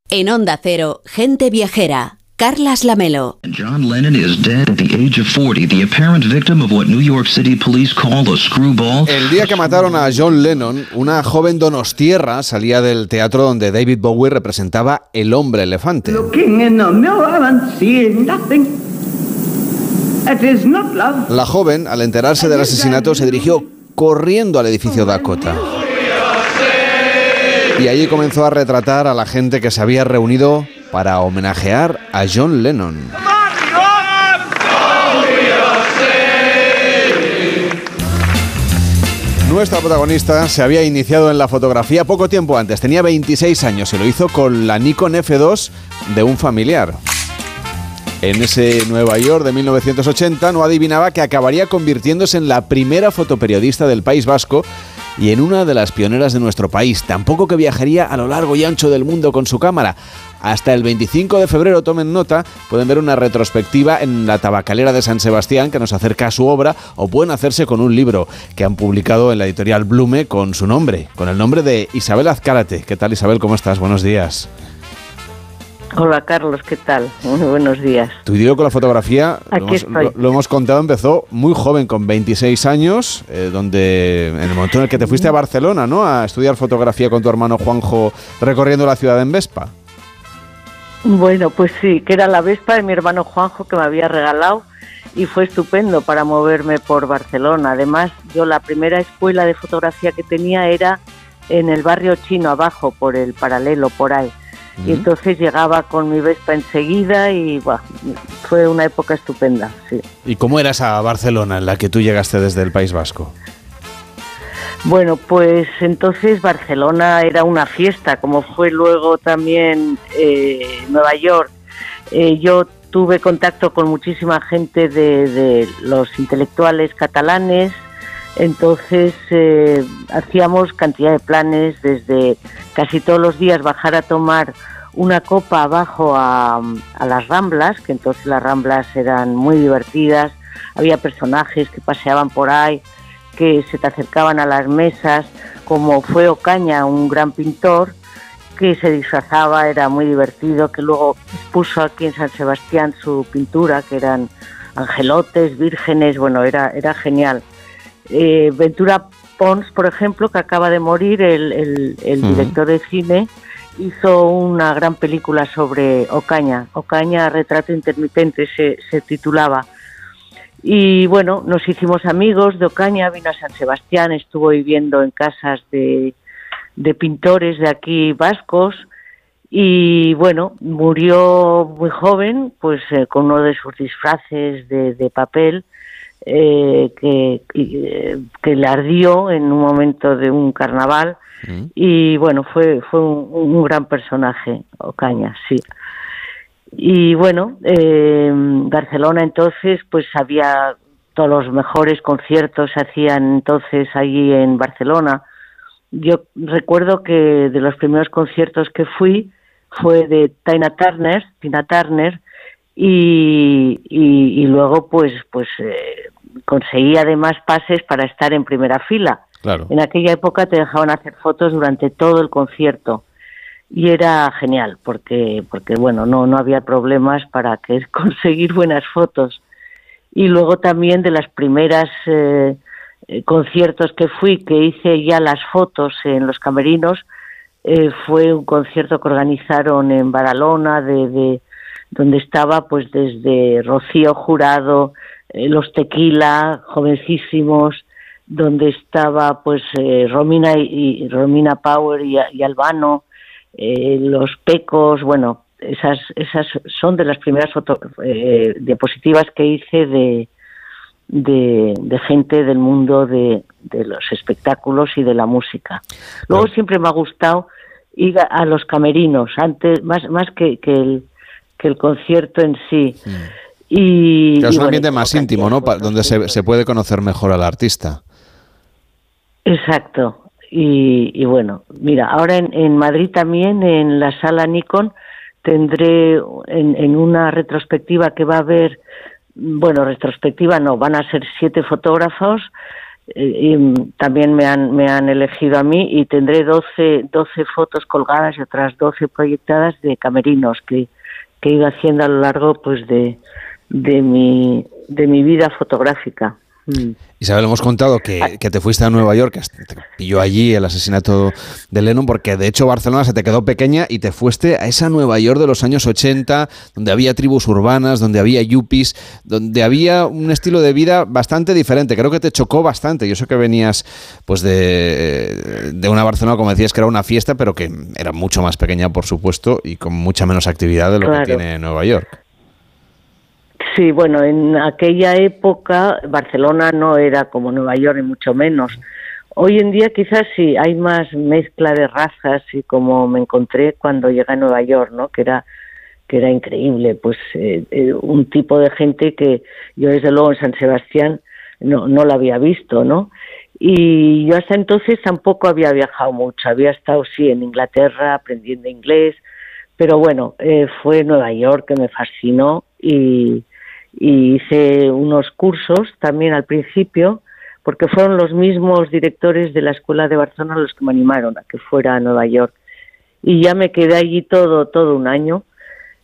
En Onda Cero, gente viajera. Carlas Lamelo. John Lennon is dead at the age of 40, the apparent victim of what New York City police call a screwball. El día que mataron a John Lennon, una joven donostierra salía del teatro donde David Bowie representaba el hombre elefante. La joven, al enterarse del asesinato, se dirigió corriendo al edificio Dakota. Y allí comenzó a retratar a la gente que se había reunido para homenajear a John Lennon. Nuestra protagonista se había iniciado en la fotografía poco tiempo antes, tenía 26 años y lo hizo con la Nikon F2 de un familiar. En ese Nueva York de 1980 no adivinaba que acabaría convirtiéndose en la primera fotoperiodista del País Vasco y en una de las pioneras de nuestro país. Tampoco que viajaría a lo largo y ancho del mundo con su cámara. Hasta el 25 de febrero, tomen nota, pueden ver una retrospectiva en la tabacalera de San Sebastián que nos acerca a su obra o pueden hacerse con un libro que han publicado en la editorial Blume con su nombre, con el nombre de Isabel Azcárate. ¿Qué tal Isabel? ¿Cómo estás? Buenos días. Hola Carlos, ¿qué tal? Muy buenos días. Tu idea con la fotografía, lo hemos, lo, lo hemos, contado, empezó muy joven, con 26 años, eh, donde en el momento en el que te fuiste a Barcelona, ¿no? A estudiar fotografía con tu hermano Juanjo, recorriendo la ciudad en Vespa. Bueno, pues sí, que era la Vespa de mi hermano Juanjo que me había regalado y fue estupendo para moverme por Barcelona. Además, yo la primera escuela de fotografía que tenía era en el barrio chino abajo, por el paralelo, por ahí. Y entonces llegaba con mi Vespa enseguida y bah, fue una época estupenda. Sí. ¿Y cómo era esa Barcelona en la que tú llegaste desde el País Vasco? Bueno, pues entonces Barcelona era una fiesta, como fue luego también eh, Nueva York. Eh, yo tuve contacto con muchísima gente de, de los intelectuales catalanes, entonces eh, hacíamos cantidad de planes desde casi todos los días bajar a tomar una copa abajo a, a, las ramblas, que entonces las ramblas eran muy divertidas, había personajes que paseaban por ahí, que se te acercaban a las mesas, como fue Ocaña, un gran pintor, que se disfrazaba, era muy divertido, que luego puso aquí en San Sebastián su pintura, que eran angelotes, vírgenes, bueno, era, era genial. Eh, Ventura Pons, por ejemplo, que acaba de morir, el, director de cine, hizo una gran película sobre Ocaña. Ocaña, Retrato Intermitente, se, se titulaba. Y bueno, nos hicimos amigos de Ocaña, vino a San Sebastián, estuvo viviendo en casas de, de pintores de aquí vascos y bueno, murió muy joven, pues eh, con uno de sus disfraces de, papel eh, que, eh, que, le ardió en un momento de un carnaval mm. y bueno, fue, fue un, gran personaje, Ocaña, sí. Y bueno, Barcelona entonces pues había todos los mejores conciertos se hacían entonces allí en Barcelona yo recuerdo que de los primeros conciertos que fui fue de Tina Turner, Tina Turner, y, y, luego pues pues eh, conseguí además pases para estar en primera fila. Claro. En aquella época te dejaban hacer fotos durante todo el concierto y era genial porque porque bueno no no había problemas para que conseguir buenas fotos. Y luego también de las primeras eh, eh, conciertos que fui, que hice ya las fotos en los camerinos, eh, fue un concierto que organizaron en Baralona, de, donde estaba pues desde Rocío Jurado, los Tequila, jovencísimos, donde estaba pues Romina y, Romina Power y, Albano, los Pecos, bueno, esas esas son de las primeras foto, diapositivas que hice de de, gente del mundo de, los espectáculos y de la música. Luego siempre me ha gustado ir a, los camerinos, antes más, más que, que, el, que el concierto en sí. Y, es un ambiente más íntimo, ¿no? donde se, se, puede conocer mejor al artista. Exacto. Y, y bueno, mira, ahora en, en, Madrid también, en la sala Nikon, tendré en, en una retrospectiva que va a haber bueno, retrospectiva no, van a ser siete fotógrafos eh, y también me han, me han elegido a mí y tendré 12, 12 fotos colgadas y otras 12 proyectadas de camerinos que, que he ido haciendo a lo largo pues de, de, mi, de mi vida fotográfica. Mm. Isabel, hemos contado que, ah. que, te fuiste a Nueva York, que te pilló allí el asesinato de Lennon, porque de hecho Barcelona se te quedó pequeña y te fuiste a esa Nueva York de los años 80, donde había tribus urbanas, donde había yuppies, donde había un estilo de vida bastante diferente. Creo que te chocó bastante. Yo sé que venías pues de, de una Barcelona, como decías, que era una fiesta, pero que era mucho más pequeña, por supuesto, y con mucha menos actividad de lo que tiene Nueva York. Sí, bueno, en aquella época Barcelona no era como Nueva York, ni mucho menos. Hoy en día quizás sí hay más mezcla de razas y como me encontré cuando llegué a Nueva York, ¿no? Que era que era increíble, pues eh, eh, un tipo de gente que yo desde luego en San Sebastián no, no la había visto, ¿no? Y yo hasta entonces tampoco había viajado mucho, había estado sí en Inglaterra aprendiendo inglés, pero bueno, eh, fue Nueva York que me fascinó y, y hice unos cursos también al principio, porque fueron los mismos directores de la Escuela de Barcelona los que me animaron a que fuera a Nueva York. Y ya me quedé allí todo, todo un año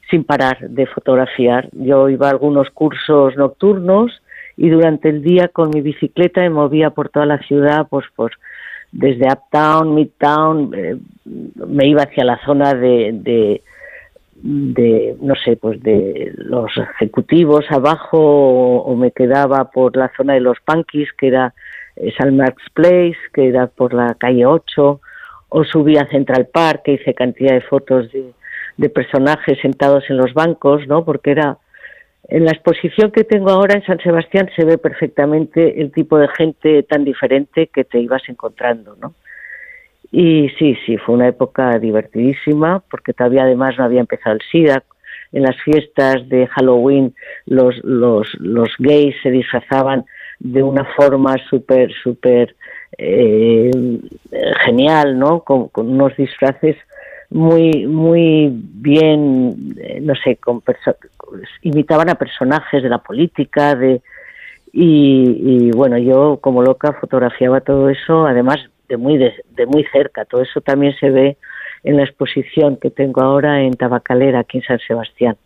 sin parar de fotografiar. Yo iba a algunos cursos nocturnos y durante el día con mi bicicleta me movía por toda la ciudad, pues, pues desde Uptown, Midtown, eh, me iba hacia la zona de no sé pues de los ejecutivos abajo o, me quedaba por la zona de los punkis que era eh, San Mark's Place que era por la calle 8 o subía a Central Park que hice cantidad de fotos de, de personajes sentados en los bancos no porque era en la exposición que tengo ahora en San Sebastián se ve perfectamente el tipo de gente tan diferente que te ibas encontrando no y sí, sí, fue una época divertidísima porque todavía además no había empezado el SIDA. En las fiestas de Halloween los, los, los gays se disfrazaban de una forma súper, súper eh, genial, ¿no? Con, unos disfraces muy, muy bien, eh, no sé, con imitaban a personajes de la política, de Y, bueno, yo como loca fotografiaba todo eso, además de muy, de, muy cerca. Todo eso también se ve en la exposición que tengo ahora en Tabacalera, aquí en San Sebastián.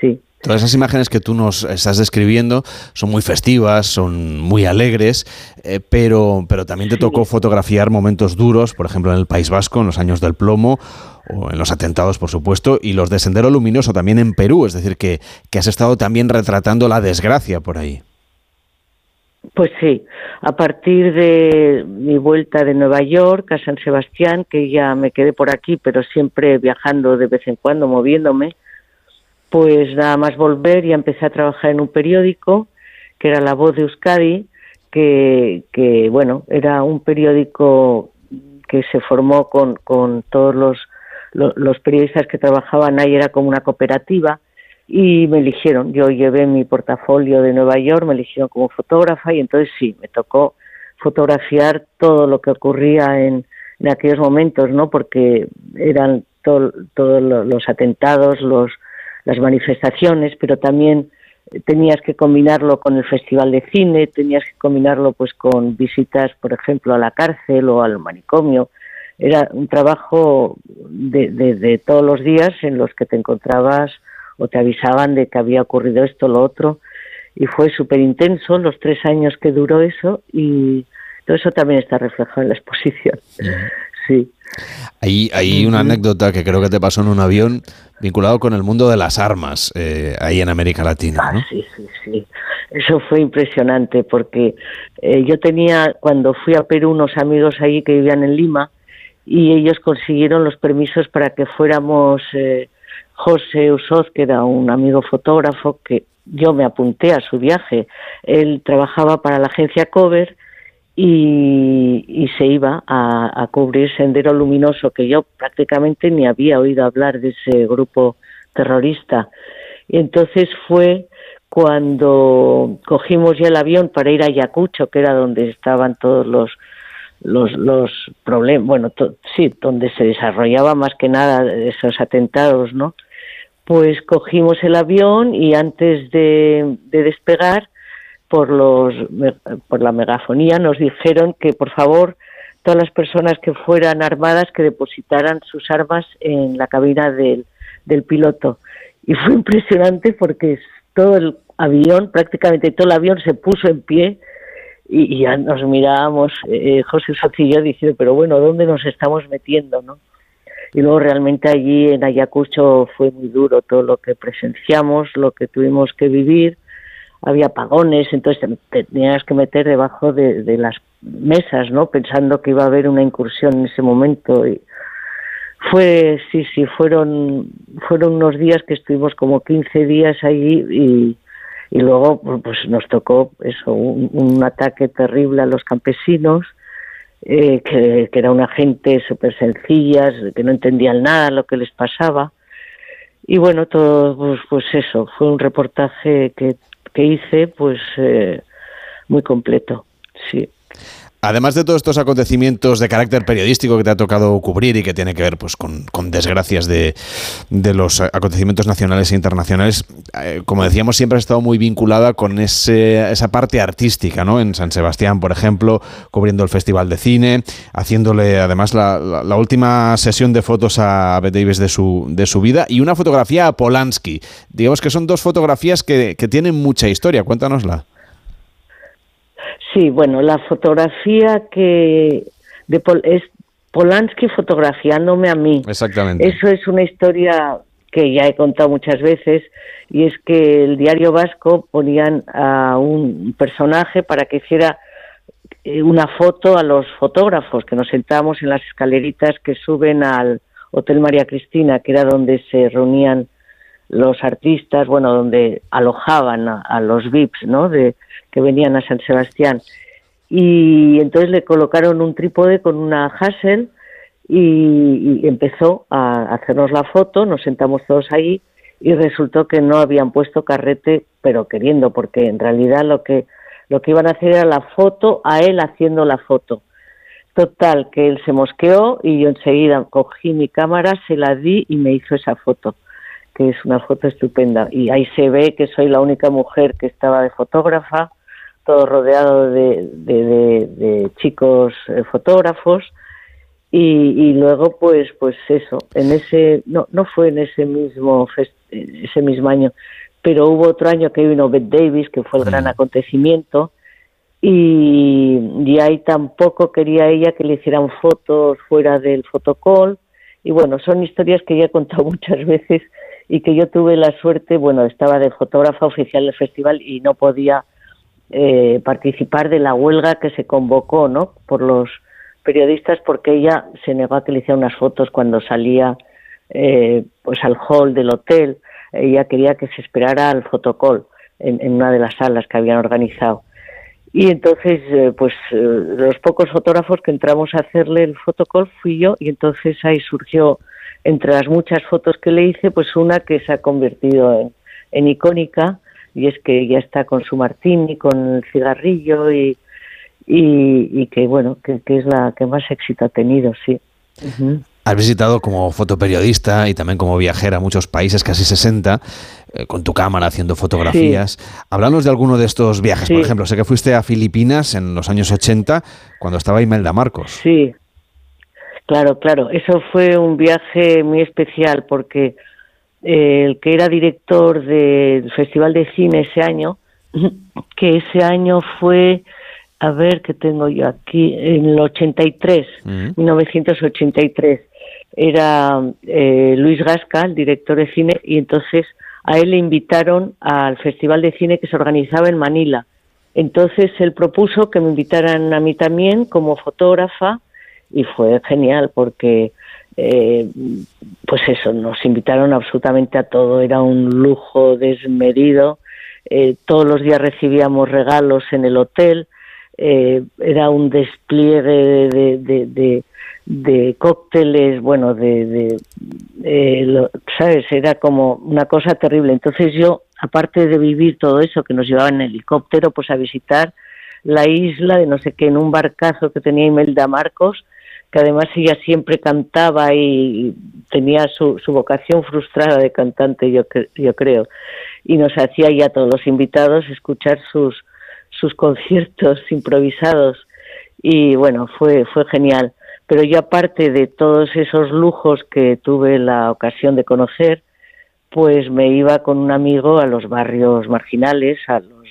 Sí. Todas esas imágenes que tú nos estás describiendo son muy festivas, son muy alegres, eh, pero, pero también te tocó fotografiar momentos duros, por ejemplo en el País Vasco, en los años del plomo, o en los atentados, por supuesto, y los de Sendero Luminoso también en Perú, es decir, que, que has estado también retratando la desgracia por ahí. Pues sí, a partir de mi vuelta de Nueva York a San Sebastián, que ya me quedé por aquí, pero siempre viajando de vez en cuando, moviéndome, pues nada más volver y empecé a trabajar en un periódico que era La Voz de Euskadi, que, que bueno, era un periódico que se formó con, con todos los, los periodistas que trabajaban ahí, era como una cooperativa, y me eligieron. Yo llevé mi portafolio de Nueva York, me eligieron como fotógrafa y entonces sí, me tocó fotografiar todo lo que ocurría en, aquellos momentos, ¿no? Porque eran todos los atentados, los, las manifestaciones, pero también tenías que combinarlo con el festival de cine, tenías que combinarlo pues con visitas, por ejemplo, a la cárcel o al manicomio. Era un trabajo de, de, de todos los días en los que te encontrabas o te avisaban de que había ocurrido esto, lo otro, y fue súper intenso los tres años que duró eso y todo eso también está reflejado en la exposición. Sí. Hay, hay una anécdota que creo que te pasó en un avión vinculado con el mundo de las armas eh, ahí en América Latina. ¿no? Ah, sí, sí, sí. Eso fue impresionante porque eh, yo tenía, cuando fui a Perú, unos amigos ahí que vivían en Lima y ellos consiguieron los permisos para que fuéramos eh, José Usoz, que era un amigo fotógrafo, que yo me apunté a su viaje. Él trabajaba para la agencia Cover y, se iba a, cubrir Sendero Luminoso, que yo prácticamente ni había oído hablar de ese grupo terrorista. Y entonces fue cuando cogimos ya el avión para ir a Ayacucho, que era donde estaban todos los los, los problemas, bueno, sí, donde se desarrollaba más que nada esos atentados, ¿no? Pues cogimos el avión y antes de, despegar por los por la megafonía nos dijeron que por favor todas las personas que fueran armadas que depositaran sus armas en la cabina del, del piloto. Y fue impresionante porque todo el avión prácticamente todo el avión se puso en pie y, ya nos mirábamos eh, José Socillo diciendo pero bueno dónde nos estamos metiendo no y luego realmente allí en Ayacucho fue muy duro todo lo que presenciamos, lo que tuvimos que vivir, había apagones, entonces te tenías que meter debajo de, las mesas, ¿no? Pensando que iba a haber una incursión en ese momento y fue, sí, sí, fueron, fueron unos días que estuvimos como 15 días allí y, y luego pues nos tocó eso, un ataque terrible a los campesinos eh, que, era una gente súper sencilla, que no entendían nada lo que les pasaba. Y bueno, todo, pues, pues eso, fue un reportaje que, que hice, pues eh, muy completo, sí. Además de todos estos acontecimientos de carácter periodístico que te ha tocado cubrir y que tiene que ver pues, con, desgracias de, los acontecimientos nacionales e internacionales, eh, como decíamos, siempre has estado muy vinculada con esa parte artística, ¿no? En San Sebastián, por ejemplo, cubriendo el Festival de Cine, haciéndole además la, última sesión de fotos a Bette Davis de su, de su vida y una fotografía a Polanski. Digamos que son dos fotografías que, que tienen mucha historia. Cuéntanosla. Sí, bueno, la fotografía que de es Polanski fotografiándome a mí. Exactamente. Eso es una historia que ya he contado muchas veces y es que el diario vasco ponían a un personaje para que hiciera eh, una foto a los fotógrafos que nos sentábamos en las escaleritas que suben al Hotel María Cristina, que era donde se reunían los artistas, bueno, donde alojaban a, los VIPs, ¿no? De, que venían a San Sebastián. Y entonces le colocaron un trípode con una Hassel y, empezó a hacernos la foto, nos sentamos todos ahí y resultó que no habían puesto carrete, pero queriendo, porque en realidad lo que, lo que iban a hacer era la foto a él haciendo la foto. Total, que él se mosqueó y yo enseguida cogí mi cámara, se la di y me hizo esa foto, que es una foto estupenda. Y ahí se ve que soy la única mujer que estaba de fotógrafa, todo rodeado de, de, chicos eh, fotógrafos y, luego pues pues eso en ese no no fue en ese mismo ese mismo año pero hubo otro año que vino Beth Davis que fue el gran mm. acontecimiento y, y ahí tampoco quería ella que le hicieran fotos fuera del fotocall y bueno son historias que ya he contado muchas veces y que yo tuve la suerte bueno estaba de fotógrafa oficial del festival y no podía eh, participar de la huelga que se convocó no por los periodistas porque ella se negó a que le hiciera unas fotos cuando salía eh, pues al hall del hotel. Ella quería que se esperara al fotocall en, una de las salas que habían organizado. Y entonces, eh, pues eh, los pocos fotógrafos que entramos a hacerle el fotocall fui yo y entonces ahí surgió, entre las muchas fotos que le hice, pues una que se ha convertido en, icónica y es que ella está con su martini, con el cigarrillo y, y, que bueno, que, es la que más éxito ha tenido, sí. Has visitado como fotoperiodista y también como viajera muchos países, casi 60, eh, con tu cámara haciendo fotografías. Háblanos de alguno de estos viajes, por ejemplo. Sé que fuiste a Filipinas en los años 80 cuando estaba Imelda Marcos. Sí, claro, claro. Eso fue un viaje muy especial porque eh, el que era director del Festival de Cine ese año, que ese año fue a ver qué tengo yo aquí, en el 83, 1983, era eh, Luis Gasca, el director de cine, y entonces a él le invitaron al Festival de Cine que se organizaba en Manila. Entonces él propuso que me invitaran a mí también como fotógrafa y fue genial porque, eh, pues eso, nos invitaron absolutamente a todo, era un lujo desmedido. Eh, todos los días recibíamos regalos en el hotel, eh, era un despliegue de, de, cócteles, bueno, de, ¿sabes? Era como una cosa terrible. Entonces yo, aparte de vivir todo eso que nos llevaba en helicóptero, pues a visitar la isla de no sé qué, en un barcazo que tenía Imelda Marcos, que además ella siempre cantaba y tenía su, su vocación frustrada de cantante, yo, yo creo, y nos hacía ya todos los invitados escuchar sus, sus conciertos improvisados y bueno, fue, fue genial. Pero yo aparte de todos esos lujos que tuve la ocasión de conocer, pues me iba con un amigo a los barrios marginales, a los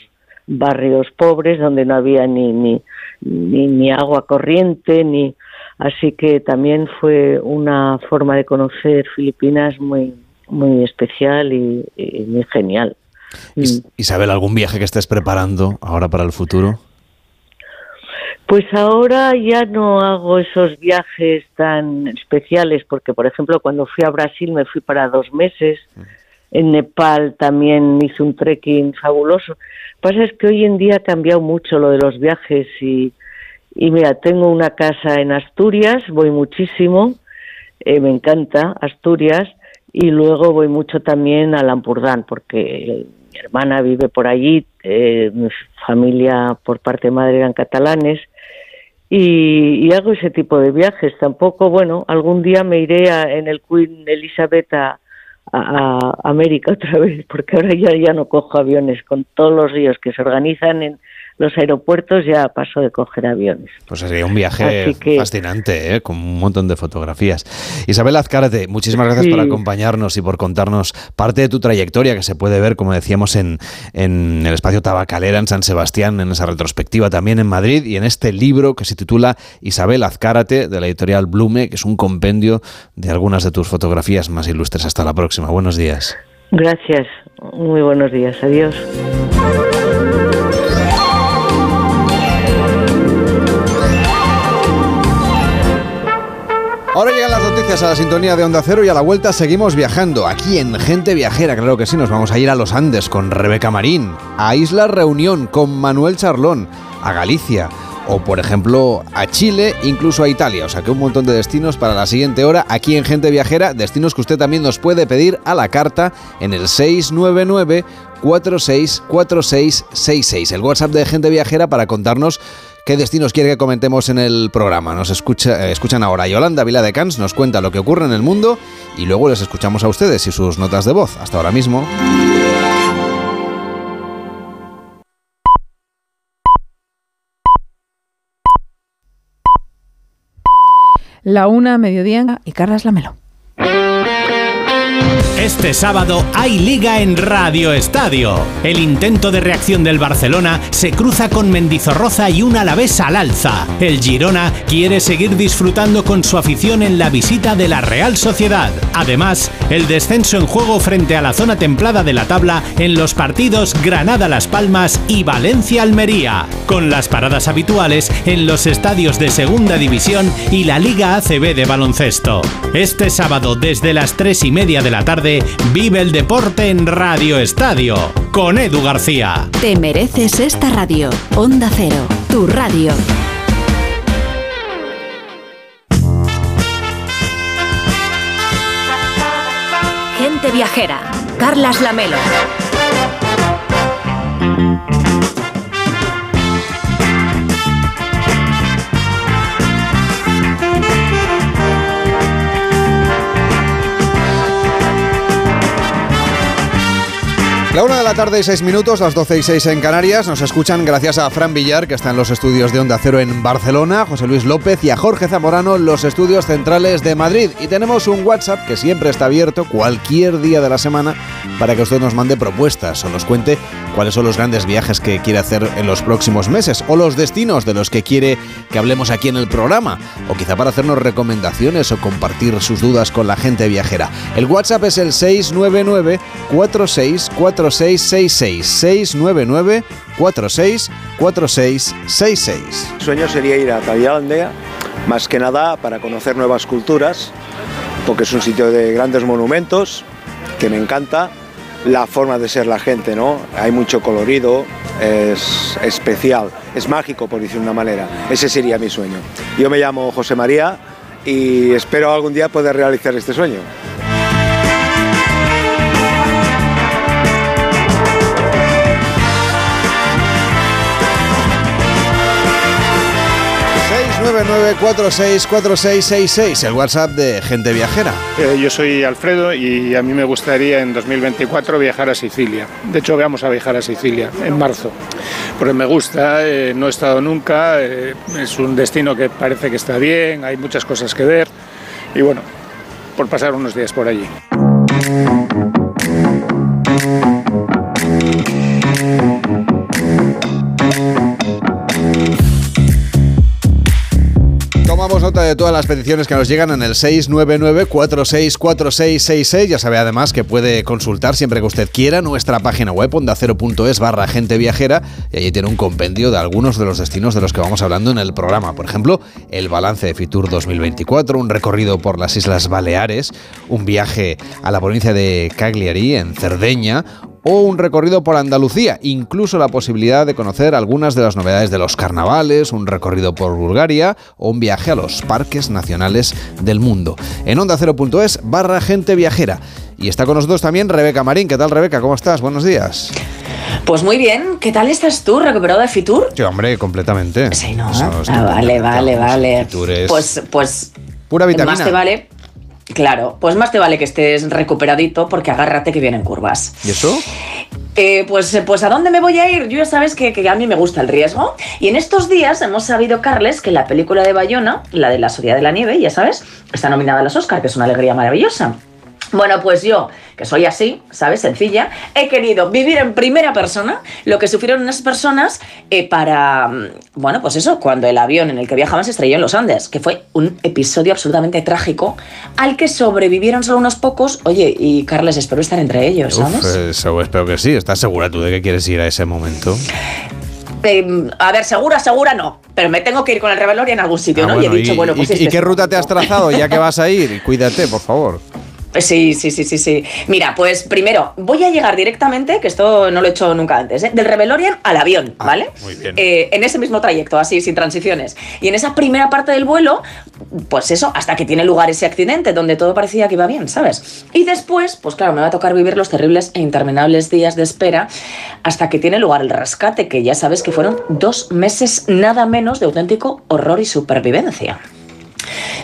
barrios pobres donde no había ni, ni, ni, agua corriente, ni así que también fue una forma de conocer Filipinas muy, muy especial y muy genial. Mm. Isabel, ¿algún viaje que estés preparando ahora para el futuro? Pues ahora ya no hago esos viajes tan especiales, porque por ejemplo cuando fui a Brasil me fui para dos meses, mm. en Nepal también hice un trekking fabuloso. Pasa es que hoy en día ha cambiado mucho lo de los viajes y, y mira, tengo una casa en Asturias, voy muchísimo, eh, me encanta Asturias, y luego voy mucho también a Lampurdán, porque mi hermana vive por allí, eh, mi familia por parte de madre eran catalanes y, hago ese tipo de viajes. Tampoco, bueno, algún día me iré en el Queen Elizabeth a, América otra vez, porque ahora ya, ya no cojo aviones con todos los ríos que se organizan en, los aeropuertos ya paso de coger aviones. Pues sería un viaje fascinante, ¿eh? con un montón de fotografías. Isabel Azcárate, muchísimas gracias por acompañarnos y por contarnos parte de tu trayectoria que se puede ver, como decíamos, en, en el espacio Tabacalera, en San Sebastián, en esa retrospectiva también en Madrid y en este libro que se titula Isabel Azcárate, de la editorial Blume, que es un compendio de algunas de tus fotografías más ilustres. Hasta la próxima. Buenos días. Gracias. Muy buenos días. Adiós. Ahora llegan las noticias a la sintonía de Onda Cero y a la vuelta seguimos viajando. Aquí en Gente Viajera, claro que sí, nos vamos a ir a los Andes con Rebeca Marín, a Isla Reunión con Manuel Charlón, a Galicia o por ejemplo a Chile, incluso a Italia. O sea que un montón de destinos para la siguiente hora aquí en Gente Viajera, destinos que usted también nos puede pedir a la carta en el 699 464666, el WhatsApp de Gente Viajera para contarnos qué destinos quiere que comentemos en el programa. Nos escucha, eh, escuchan ahora Yolanda Vila de Cans, nos cuenta lo que ocurre en el mundo y luego les escuchamos a ustedes y sus notas de voz. Hasta ahora mismo. La una, mediodía y Carlas Lamelo. Este sábado hay liga en Radio Estadio. El intento de reacción del Barcelona se cruza con Mendizorroza y un Alavés al alza. El Girona quiere seguir disfrutando con su afición en la visita de la Real Sociedad. Además, el descenso en juego frente a la zona templada de la tabla en los partidos Granada-Las Palmas y Valencia-Almería. Con las paradas habituales en los estadios de Segunda División y la Liga ACB de baloncesto. Este sábado desde las 3 y media de la tarde Vive el deporte en Radio Estadio con Edu García. Te mereces esta radio. Onda Cero, tu radio. Gente viajera. Carlas Lamelo. La una de la tarde y seis minutos, las 12 y 6 en Canarias. Nos escuchan gracias a Fran Villar, que está en los estudios de Onda Cero en Barcelona, José Luis López y a Jorge Zamorano, los estudios centrales de Madrid. Y tenemos un WhatsApp que siempre está abierto cualquier día de la semana para que usted nos mande propuestas o nos cuente cuáles son los grandes viajes que quiere hacer en los próximos meses o los destinos de los que quiere que hablemos aquí en el programa o quizá para hacernos recomendaciones o compartir sus dudas con la gente viajera. El WhatsApp es el 699 4646 699 46 4666. sueño sería ir a Tailandia, más que nada para conocer nuevas culturas, porque es un sitio de grandes monumentos que me encanta. La forma de ser la gente, ¿no? Hay mucho colorido, es especial, es mágico por decir una manera. Ese sería mi sueño. Yo me llamo José María y espero algún día poder realizar este sueño. 9464666, el WhatsApp de Gente Viajera. Eh, yo soy Alfredo y a mí me gustaría en 2024 viajar a Sicilia. De hecho, vamos a viajar a Sicilia en marzo, porque me gusta, eh, no he estado nunca, eh, es un destino que parece que está bien, hay muchas cosas que ver y bueno, por pasar unos días por allí. De todas las peticiones que nos llegan en el 699-464666. Ya sabe además que puede consultar siempre que usted quiera nuestra página web ondacero.es barra gente viajera y allí tiene un compendio de algunos de los destinos de los que vamos hablando en el programa. Por ejemplo, el balance de Fitur 2024, un recorrido por las Islas Baleares, un viaje a la provincia de Cagliari en Cerdeña o un recorrido por Andalucía, incluso la posibilidad de conocer algunas de las novedades de los carnavales, un recorrido por Bulgaria o un viaje a los parques nacionales del mundo. En onda 0.es barra gente viajera. Y está con nosotros también Rebeca Marín. ¿Qué tal Rebeca? ¿Cómo estás? Buenos días. Pues muy bien, ¿qué tal estás tú? ¿Recuperado de Fitur? Sí, hombre, completamente. Sí, ¿no? Ah, vale, vale, vale. Pues, pues... Pura vitamina. Más te vale Claro, pues más te vale que estés recuperadito porque agárrate que vienen curvas. ¿Y eso? Eh, pues, pues ¿a dónde me voy a ir? Yo ya sabes que, que, a mí me gusta el riesgo. Y en estos días hemos sabido, Carles, que la película de Bayona, la de la Sociedad de la Nieve, ya sabes, está nominada a los Oscar, que es una alegría maravillosa. Bueno, pues yo, que soy así, ¿sabes? Sencilla, he querido vivir en primera persona lo que sufrieron unas personas eh, para, mm, bueno, pues eso, cuando el avión en el que viajaban se estrelló en los Andes, que fue un episodio absolutamente trágico al que sobrevivieron solo unos pocos. Oye, y Carles, espero estar entre ellos, ¿sabes? Uf, eso, espero que sí. ¿Estás segura tú de que quieres ir a ese momento? Eh, a ver, segura, segura no, pero me tengo que ir con el Reveloria en algún sitio, Ah, ¿no? y he dicho, y- bueno, pues ¿y, este y qué ruta te has trazado ya que vas a ir? Cuídate, por favor. Sí, sí, sí, sí, sí. Mira, pues primero voy a llegar directamente, que esto no lo he hecho nunca antes, ¿eh? del Revelorian al avión, ¿vale? Muy bien. Eh, en ese mismo trayecto, así, sin transiciones. Y en esa primera parte del vuelo, pues eso, hasta que tiene lugar ese accidente, donde todo parecía que iba bien, ¿sabes? Y después, pues claro, me va a tocar vivir los terribles e interminables días de espera hasta que tiene lugar el rescate, que ya sabes que fueron dos meses nada menos de auténtico horror y supervivencia.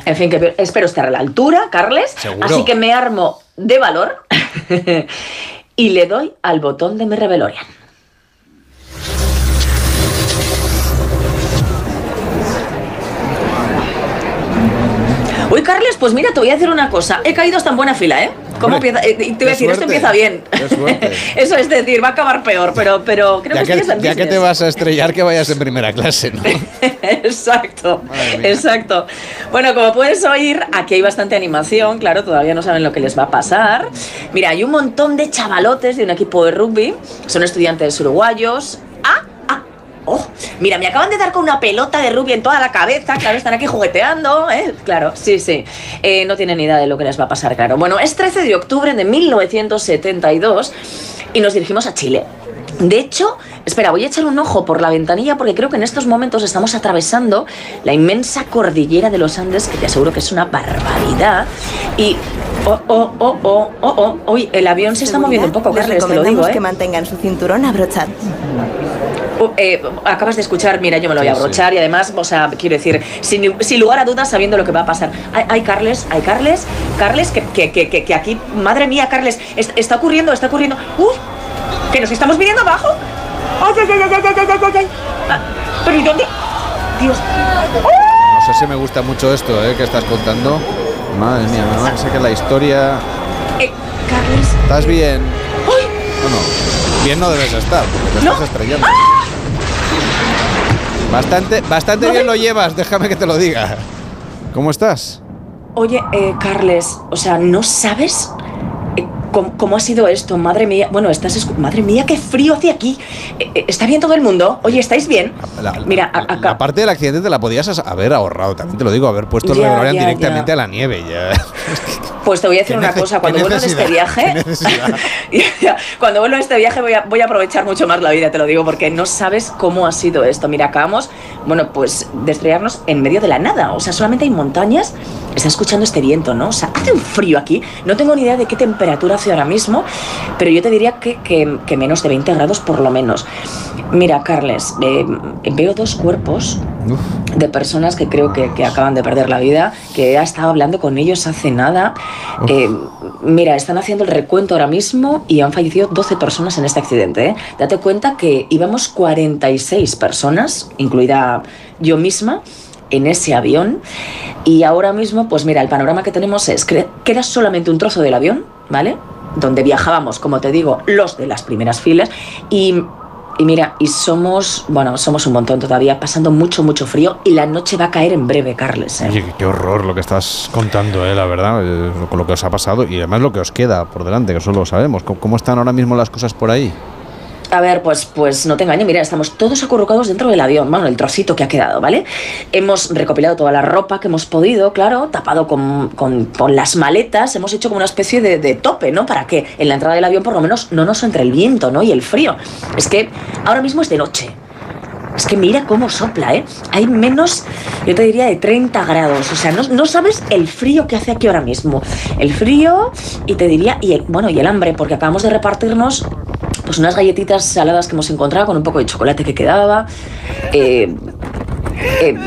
En fin, que espero estar a la altura, Carles. Seguro. Así que me armo de valor y le doy al botón de mi Revelorian. Uy, Carles, pues mira, te voy a decir una cosa. He caído hasta en buena fila, ¿eh? ¿Cómo Hombre, empieza? Eh, te voy a decir, esto suerte. empieza bien. Eso es decir, va a acabar peor, pero, pero creo Ya que, que, ya que te vas a estrellar, que vayas en primera clase, ¿no? Exacto, exacto. Bueno, como puedes oír, aquí hay bastante animación, claro, todavía no saben lo que les va a pasar. Mira, hay un montón de chavalotes de un equipo de rugby, son estudiantes uruguayos. Oh, mira, me acaban de dar con una pelota de rugby en toda la cabeza, claro, están aquí jugueteando, ¿eh? Claro, sí, sí. Eh, no tienen ni idea de lo que les va a pasar, claro. Bueno, es 13 de octubre de 1972 y nos dirigimos a Chile. De hecho, espera, voy a echar un ojo por la ventanilla porque creo que en estos momentos estamos atravesando la inmensa cordillera de los Andes, que te aseguro que es una barbaridad. Y. Oh, oh, oh, oh, oh, oh. Uy, el avión se está moviendo un poco, Les Carles, te lo digo, ¿eh? que mantengan su cinturón abrochado. Eh, acabas de escuchar, mira, yo me lo voy a abrochar y además, o sea, quiero decir, sin, lugar a dudas, sabiendo lo que va a pasar. Hay, hay Carles, hay Carles, Carles, que, que, que, que aquí, madre mía, Carles, está ocurriendo, está ocurriendo. ¡Uf! ¡Que nos estamos viniendo abajo! ¡Ay, ay, ay, ay, ay, ay, ay! Ah, ¿Pero y dónde? Dios. ¡Oh! No sé si me gusta mucho esto eh, que estás contando. Madre mía, no sé que la historia. Eh, Carles. ¿Estás eh. bien? ¡Ay! No, no. Bien no debes estar, porque te ¿No? estás estrellando. ¡Ah! Bastante, bastante bien lo llevas, déjame que te lo diga. ¿Cómo estás? Oye, eh, Carles, o sea, ¿no sabes eh, cómo, cómo ha sido esto? Madre mía, bueno, estás... escu- Madre mía, qué frío hace aquí. Eh, eh, ¿Está bien todo el mundo? Oye, ¿estáis bien? La, la- Mira, a- acá... la parte del accidente te la podías as- haber ahorrado, también te lo digo, haber puesto el Ya, directamente ya. a la nieve. Ya. Pues te voy a decir ¿Qué una cosa, cuando vuelva de este viaje, cuando vuelva de este viaje voy a, voy a aprovechar mucho más la vida, te lo digo, porque no sabes cómo ha sido esto. Mira, acabamos, bueno, pues de estrellarnos en medio de la nada, o sea, solamente hay montañas, está escuchando este viento, ¿no? O sea, hace un frío aquí, no tengo ni idea de qué temperatura hace ahora mismo, pero yo te diría que, que- que menos de 20 grados por lo menos. Mira, Carles, eh, veo dos cuerpos de personas que creo que, que acaban de perder la vida, que he estado hablando con ellos hace nada. Eh, mira, están haciendo el recuento ahora mismo y han fallecido 12 personas en este accidente. ¿eh? Date cuenta que íbamos 46 personas, incluida yo misma, en ese avión. Y ahora mismo, pues mira, el panorama que tenemos es que queda solamente un trozo del avión, ¿vale? Donde viajábamos, como te digo, los de las primeras filas. Y y mira, y somos, bueno, somos un montón todavía, pasando mucho, mucho frío y la noche va a caer en breve, Carles. ¿eh? Oye, qué horror lo que estás contando, eh, la verdad, eh, con lo que os ha pasado y además lo que os queda por delante, que eso lo sabemos. ¿Cómo, cómo están ahora mismo las cosas por ahí? A ver, pues, pues no te engañes, mira, estamos todos acurrucados dentro del avión, bueno, el trocito que ha quedado, ¿vale? Hemos recopilado toda la ropa que hemos podido, claro, tapado con, con- con las maletas, hemos hecho como una especie de, de tope, ¿no? Para que en la entrada del avión por lo menos no nos entre el viento, ¿no? Y el frío. Es que ahora mismo es de noche. Es que mira cómo sopla, ¿eh? Hay menos, yo te diría, de 30 grados. O sea, no, no sabes el frío que hace aquí ahora mismo. El frío y te diría, y el, bueno, y el hambre, porque acabamos de repartirnos pues unas galletitas saladas que hemos encontrado con un poco de chocolate que quedaba. Eh, eh,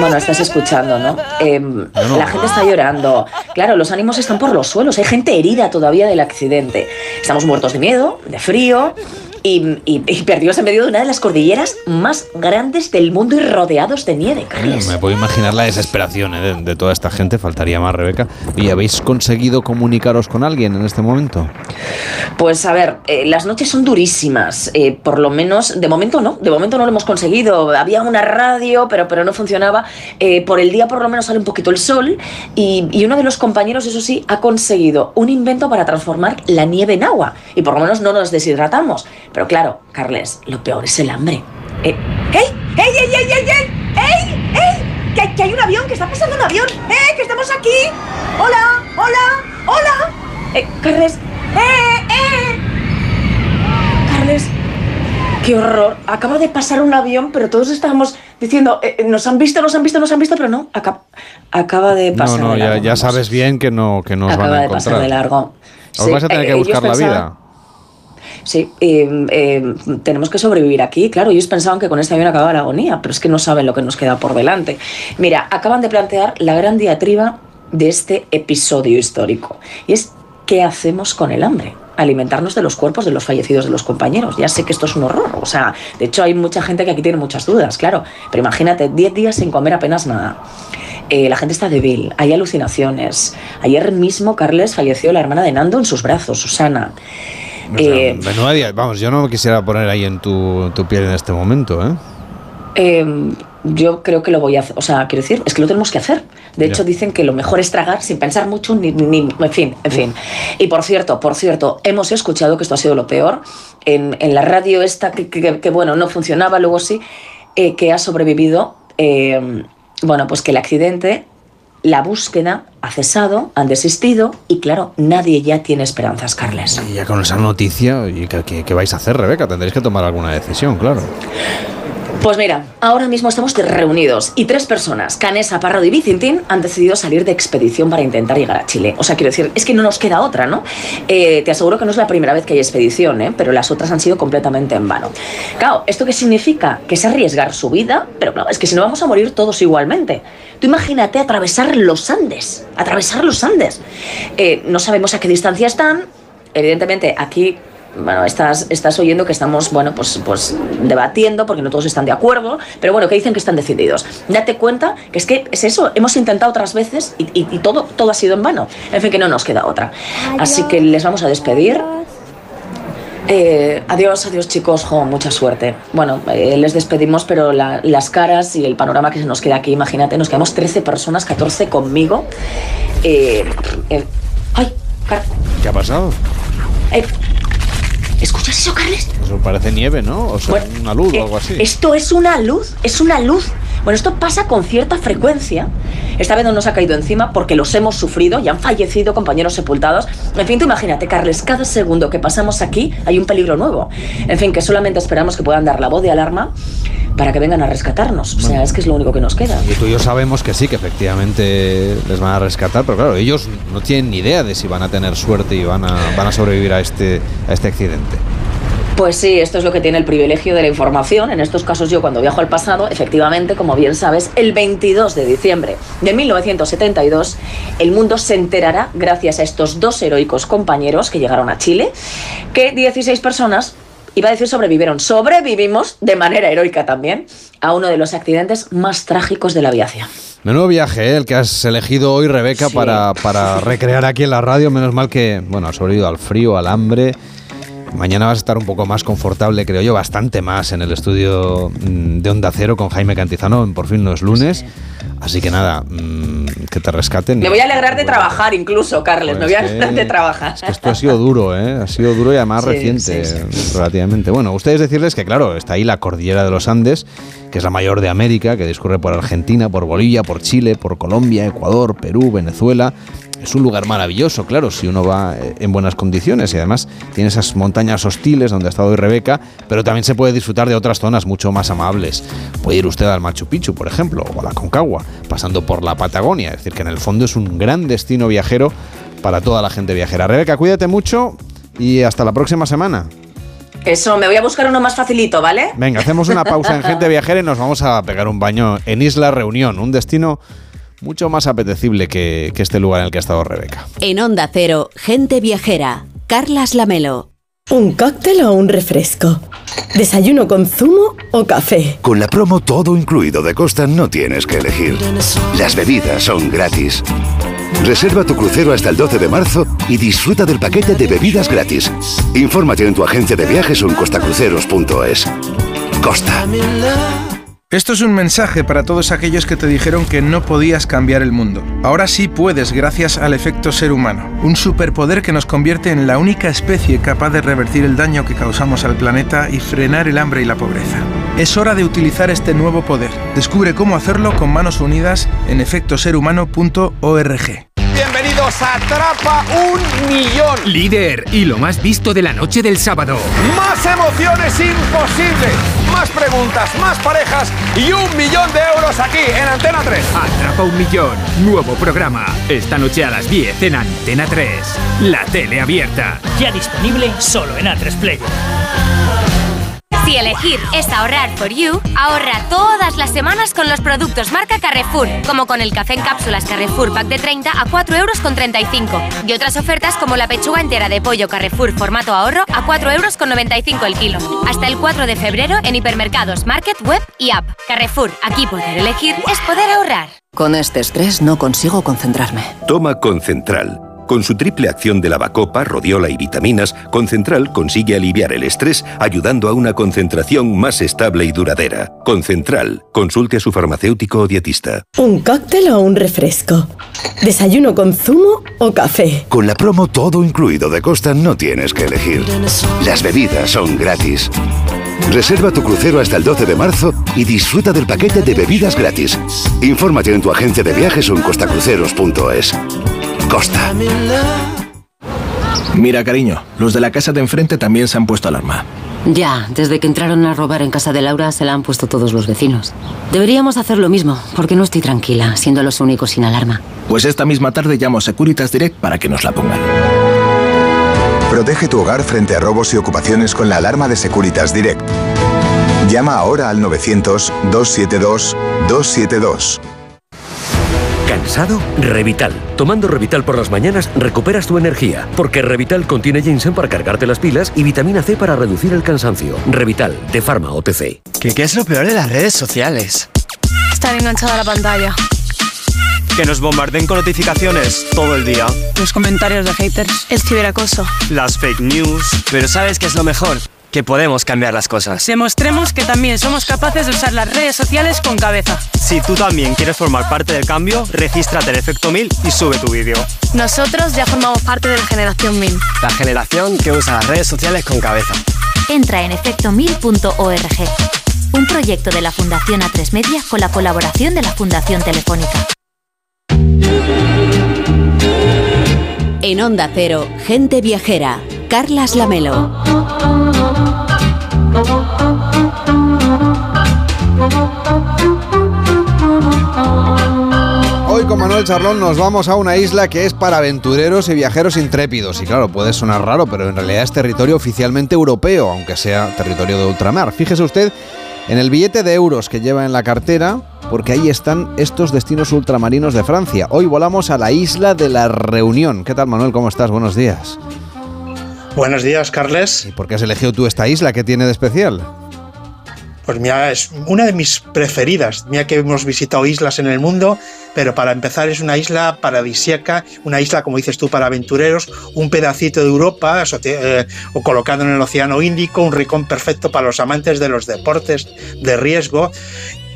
bueno, estás escuchando, ¿no? Eh, la gente está llorando. Claro, los ánimos están por los suelos. Hay gente herida todavía del accidente. Estamos muertos de miedo, de frío y, y- y perdidos en medio de una de las cordilleras más grandes del mundo y rodeados de nieve, Carles. Me puedo imaginar la desesperación eh, de, de toda esta gente, faltaría más, Rebeca. ¿Y habéis conseguido comunicaros con alguien en este momento? Pues a ver, eh, las noches son durísimas. eh, por lo menos, de momento no. De momento no lo hemos conseguido. Había una radio, pero, pero no funcionaba. Eh, por el día por lo menos sale un poquito el sol. Y, y uno de los compañeros, eso sí, ha conseguido un invento para transformar la nieve en agua. Y por lo menos no nos deshidratamos. Pero claro, Carles, lo peor es el hambre. Eh, ¡Ey! ¡Ey, ey, ey, ey, ey! ¡Ey! ¡Ey! Que, que hay un avión, que está pasando un avión. ¡Eh! ¡Que estamos aquí! ¡Hola! ¡Hola! ¡Hola! Eh, Carles, ¡eh! ¡eh! Carles, qué horror. Acaba de pasar un avión, pero todos estábamos diciendo, eh, nos han visto, nos han visto, nos han visto, pero no. Acaba, acaba de No, pasar no, de ya, largo. ya sabes bien que no que nos Acaba van a de pasar encontrar. de largo. Os Sí, vais a tener eh, que ellos buscar la pensaban- vida. Sí, eh, eh, tenemos que sobrevivir aquí. Claro, ellos pensaban que con este avión acababa la agonía, pero es que no saben lo que nos queda por delante. Mira, acaban de plantear la gran diatriba de este episodio histórico. Y es, ¿qué hacemos con el hambre? Alimentarnos de los cuerpos de los fallecidos de los compañeros. Ya sé que esto es un horror. O sea, de hecho hay mucha gente que aquí tiene muchas dudas, claro. Pero imagínate, 10 días sin comer apenas nada. Eh, la gente está débil, hay alucinaciones. Ayer mismo, Carles, falleció la hermana de Nando en sus brazos, Susana. O sea, Eh, menuda Vamos, yo no me quisiera poner ahí en tu, tu piel en este momento, ¿eh? Eh, yo creo que lo voy a hacer. O sea, quiero decir, es que lo tenemos que hacer. De Ya. hecho, dicen que lo mejor es tragar sin pensar mucho, ni, ni- en fin, en fin. Y por cierto, por cierto, hemos escuchado que esto ha sido lo peor. En, en la radio esta, que, que- que, bueno, no funcionaba, luego sí, eh, que ha sobrevivido. eh, bueno, pues que el accidente, la búsqueda ha cesado, han desistido y claro, nadie ya tiene esperanzas, Carles. Y ya con esa noticia, ¿y qué, qué- qué vais a hacer, Rebeca? Tendréis que tomar alguna decisión, claro. Pues mira, ahora mismo estamos reunidos y tres personas, Canesa, Parrado y Vicintín, han decidido salir de expedición para intentar llegar a Chile. O sea, quiero decir, es que no nos queda otra, ¿no? Eh, te aseguro que no es la primera vez que hay expedición, ¿eh? pero las otras han sido completamente en vano. Claro, ¿esto qué significa? Que es arriesgar su vida, pero claro, es que si no vamos a morir todos igualmente. Tú imagínate atravesar los Andes, atravesar los Andes. Eh, no sabemos a qué distancia están, evidentemente aquí bueno, estás, estás oyendo que estamos, bueno, pues, pues debatiendo porque no todos están de acuerdo, pero bueno, que dicen que están decididos. Date cuenta que es que es eso, hemos intentado otras veces y, y- y todo, todo ha sido en vano. En fin, que no nos queda otra. Así que les vamos a despedir. Eh, adiós, adiós chicos, jo, mucha suerte. Bueno, eh, les despedimos, pero la- las caras y el panorama que se nos queda aquí, imagínate, nos quedamos 13 personas, 14 conmigo. Eh, eh, ay, ¿Qué ha pasado? Eh, ¿escuchas eso, Carles? Eso parece nieve, ¿no? O sea, una luz o algo así. Esto es una luz, es una luz. Bueno, esto pasa con cierta frecuencia. Esta vez no nos ha caído encima porque los hemos sufrido y han fallecido compañeros sepultados. En fin, tú imagínate, Carles, cada segundo que pasamos aquí hay un peligro nuevo. En fin, que solamente esperamos que puedan dar la voz de alarma para que vengan a rescatarnos. O sea, es que es lo único que nos queda. Y tú y yo sabemos que sí, que efectivamente les van a rescatar, pero claro, ellos no tienen ni idea de si van a tener suerte y van a, van a sobrevivir a este, a este accidente. Pues sí, esto es lo que tiene el privilegio de la información. En estos casos yo cuando viajo al pasado, efectivamente, como bien sabes, el 22 de diciembre de 1972, el mundo se enterará, gracias a estos dos heroicos compañeros que llegaron a Chile, que 16 personas, iba a decir sobrevivieron, sobrevivimos de manera heroica también a uno de los accidentes más trágicos de la aviación. Menudo viaje, ¿eh? el que has elegido hoy, Rebeca, Sí. para, para recrear aquí en la radio. Menos mal que, bueno, has sobrevivido al frío, al hambre. Mañana vas a estar un poco más confortable, creo yo, bastante más en el estudio mm, de Onda Cero con Jaime Cantizano Por fin no es lunes. Así que nada, mm, que te rescaten. Me voy a alegrar de trabajar incluso, Carles, me voy a Pues alegrar de trabajar. Esto ha sido duro, ¿eh? Ha sido duro y además Sí, reciente, sí, relativamente. Bueno, ustedes decirles que, claro, está ahí la cordillera de los Andes, que es la mayor de América, que discurre por Argentina, por Bolivia, por Chile, por Colombia, Ecuador, Perú, Venezuela. Es un lugar maravilloso, claro, si uno va eh, en buenas condiciones y además tiene esas montañas hostiles donde ha estado hoy Rebeca, pero también se puede disfrutar de otras zonas mucho más amables. Puede ir usted al Machu Picchu, por ejemplo, o a la Concagua, pasando por la Patagonia. Es decir, que en el fondo es un gran destino viajero para toda la gente viajera. Rebeca, cuídate mucho y hasta la próxima semana. Eso, me voy a buscar uno más facilito, ¿vale? Venga, hacemos una pausa en Gente Viajera y nos vamos a pegar un baño en Isla Reunión, un destino mucho más apetecible que, que este lugar en el que ha estado Rebeca. En Onda Cero, gente viajera. Carlas Lamelo. ¿Un cóctel o un refresco? ¿Desayuno con zumo o café? Con la promo todo incluido de Costa no tienes que elegir. Las bebidas son gratis. Reserva tu crucero hasta el 12 de marzo y disfruta del paquete de bebidas gratis. Infórmate en tu agencia de viajes o en costacruceros.es. Costa. Esto es un mensaje para todos aquellos que te dijeron que no podías cambiar el mundo. Ahora sí puedes gracias al efecto ser humano, un superpoder que nos convierte en la única especie capaz de revertir el daño que causamos al planeta y frenar el hambre y la pobreza. Es hora de utilizar este nuevo poder. Descubre cómo hacerlo con manos unidas en efectoserhumano.org. Bienvenidos a Atrapa un Millón. Líder y lo más visto de la noche del sábado. Más emociones imposibles. Más preguntas, más parejas y un millón de euros aquí en Antena 3. Atrapa un millón. Nuevo programa. Esta noche a las 10 en Antena 3. La tele abierta. Ya disponible solo en A3 Player. Si elegir es ahorrar for you, ahorra todas las semanas con los productos marca Carrefour, como con el café en cápsulas Carrefour Pack de 30 a 4,35 euros y otras ofertas como la pechuga entera de pollo Carrefour formato ahorro a 4,95 euros el kilo. Hasta el 4 de febrero en hipermercados, market, web y app. Carrefour, aquí poder elegir es poder ahorrar. Con este estrés no consigo concentrarme. Toma Concentral. Con su triple acción de lavacopa, rodiola y vitaminas, Concentral consigue aliviar el estrés ayudando a una concentración más estable y duradera. Concentral. Consulte a su farmacéutico o dietista. ¿Un cóctel o un refresco? ¿Desayuno con zumo o café? Con la promo todo incluido de Costa no tienes que elegir. Las bebidas son gratis. Reserva tu crucero hasta el 12 de marzo y disfruta del paquete de bebidas gratis. Infórmate en tu agencia de viajes o en costacruceros.es. Costa. Mira, cariño, los de la casa de enfrente también se han puesto alarma. Ya, desde que entraron a robar en casa de Laura se la han puesto todos los vecinos. Deberíamos hacer lo mismo, porque no estoy tranquila, siendo los únicos sin alarma. Pues esta misma tarde llamo a Securitas Direct para que nos la pongan. Protege tu hogar frente a robos y ocupaciones con la alarma de Securitas Direct. Llama ahora al 900-272-272. ¿Cansado? Revital. Tomando Revital por las mañanas recuperas tu energía, porque Revital contiene ginseng para cargarte las pilas y vitamina C para reducir el cansancio. Revital, de Pharma OTC. ¿Qué, ¿Qué es lo peor de las redes sociales? Estar enganchada a la pantalla. Que nos bombarden con notificaciones todo el día. Los comentarios de haters. El ciberacoso. Las fake news. Pero ¿sabes qué es lo mejor? Que podemos cambiar las cosas. Demostremos que también somos capaces de usar las redes sociales con cabeza. Si tú también quieres formar parte del cambio, regístrate en Efecto 1000 y sube tu vídeo. Nosotros ya formamos parte de la generación 1000. La generación que usa las redes sociales con cabeza. Entra en efecto1000.org. Un proyecto de la Fundación A3 Media con la colaboración de la Fundación Telefónica. En Onda Cero, gente viajera. Carlas Lamelo. Hoy con Manuel Charlón nos vamos a una isla que es para aventureros y viajeros intrépidos. Y claro, puede sonar raro, pero en realidad es territorio oficialmente europeo, aunque sea territorio de ultramar. Fíjese usted en el billete de euros que lleva en la cartera, porque ahí están estos destinos ultramarinos de Francia. Hoy volamos a la isla de la Reunión. ¿Qué tal, Manuel? ¿Cómo estás? Buenos días. Buenos días, Carles. ¿Y por qué has elegido tú esta isla? ¿Qué tiene de especial? Pues mira, es una de mis preferidas. Mira que hemos visitado islas en el mundo, pero para empezar es una isla paradisíaca, una isla, como dices tú, para aventureros, un pedacito de Europa eh, o colocado en el Océano Índico, un rincón perfecto para los amantes de los deportes de riesgo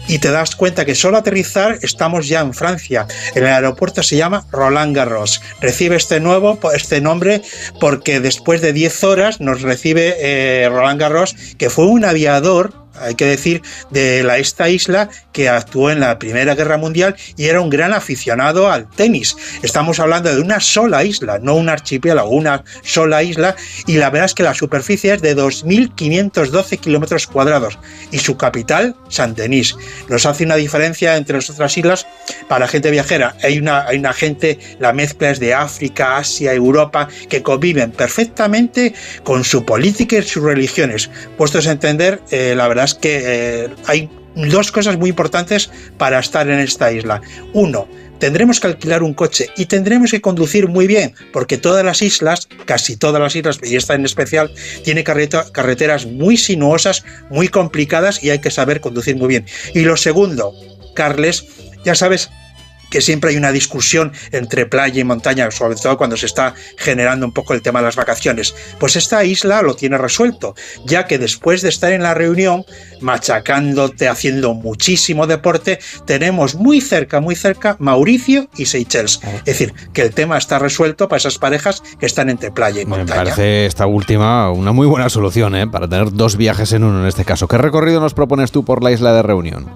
y te das cuenta que solo aterrizar estamos ya en Francia. El aeropuerto se llama Roland Garros. Recibe este nuevo, este nombre, porque después de 10 horas nos recibe eh, Roland Garros, que fue un aviador hay que decir, de la, esta isla que actuó en la Primera Guerra Mundial y era un gran aficionado al tenis. Estamos hablando de una sola isla, no un archipiélago, una sola isla, y la verdad es que la superficie es de 2.512 kilómetros cuadrados y su capital, Saint-Denis. Nos hace una diferencia entre las otras islas para gente viajera. Hay una, hay una gente, la mezcla es de África, Asia, Europa, que conviven perfectamente con su política y sus religiones. Puestos a entender, eh, la verdad es que eh, hay dos cosas muy importantes para estar en esta isla. Uno, tendremos que alquilar un coche y tendremos que conducir muy bien, porque todas las islas, casi todas las islas, y esta en especial, tiene carreteras muy sinuosas, muy complicadas y hay que saber conducir muy bien. Y lo segundo, Carles, ya sabes que siempre hay una discusión entre playa y montaña, sobre todo cuando se está generando un poco el tema de las vacaciones. Pues esta isla lo tiene resuelto, ya que después de estar en la reunión, machacándote, haciendo muchísimo deporte, tenemos muy cerca, muy cerca Mauricio y Seychelles. Es decir, que el tema está resuelto para esas parejas que están entre playa y montaña. Me parece esta última una muy buena solución, ¿eh? para tener dos viajes en uno en este caso. ¿Qué recorrido nos propones tú por la isla de reunión?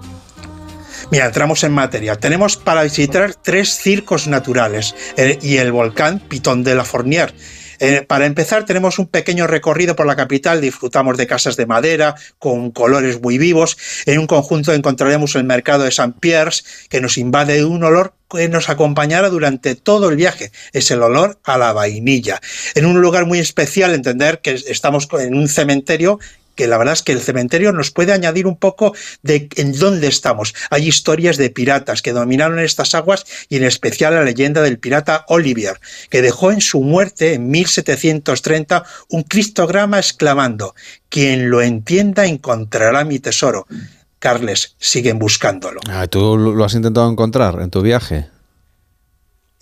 Mira, entramos en materia. Tenemos para visitar tres circos naturales eh, y el volcán Pitón de la Fournier. Eh, para empezar, tenemos un pequeño recorrido por la capital, disfrutamos de casas de madera con colores muy vivos. En un conjunto encontraremos el mercado de Saint Pierre, que nos invade un olor que nos acompañará durante todo el viaje. Es el olor a la vainilla. En un lugar muy especial, entender que estamos en un cementerio que la verdad es que el cementerio nos puede añadir un poco de en dónde estamos. Hay historias de piratas que dominaron estas aguas y en especial la leyenda del pirata Olivier, que dejó en su muerte en 1730 un cristograma exclamando, quien lo entienda encontrará mi tesoro. Carles, siguen buscándolo. Ah, ¿Tú lo has intentado encontrar en tu viaje?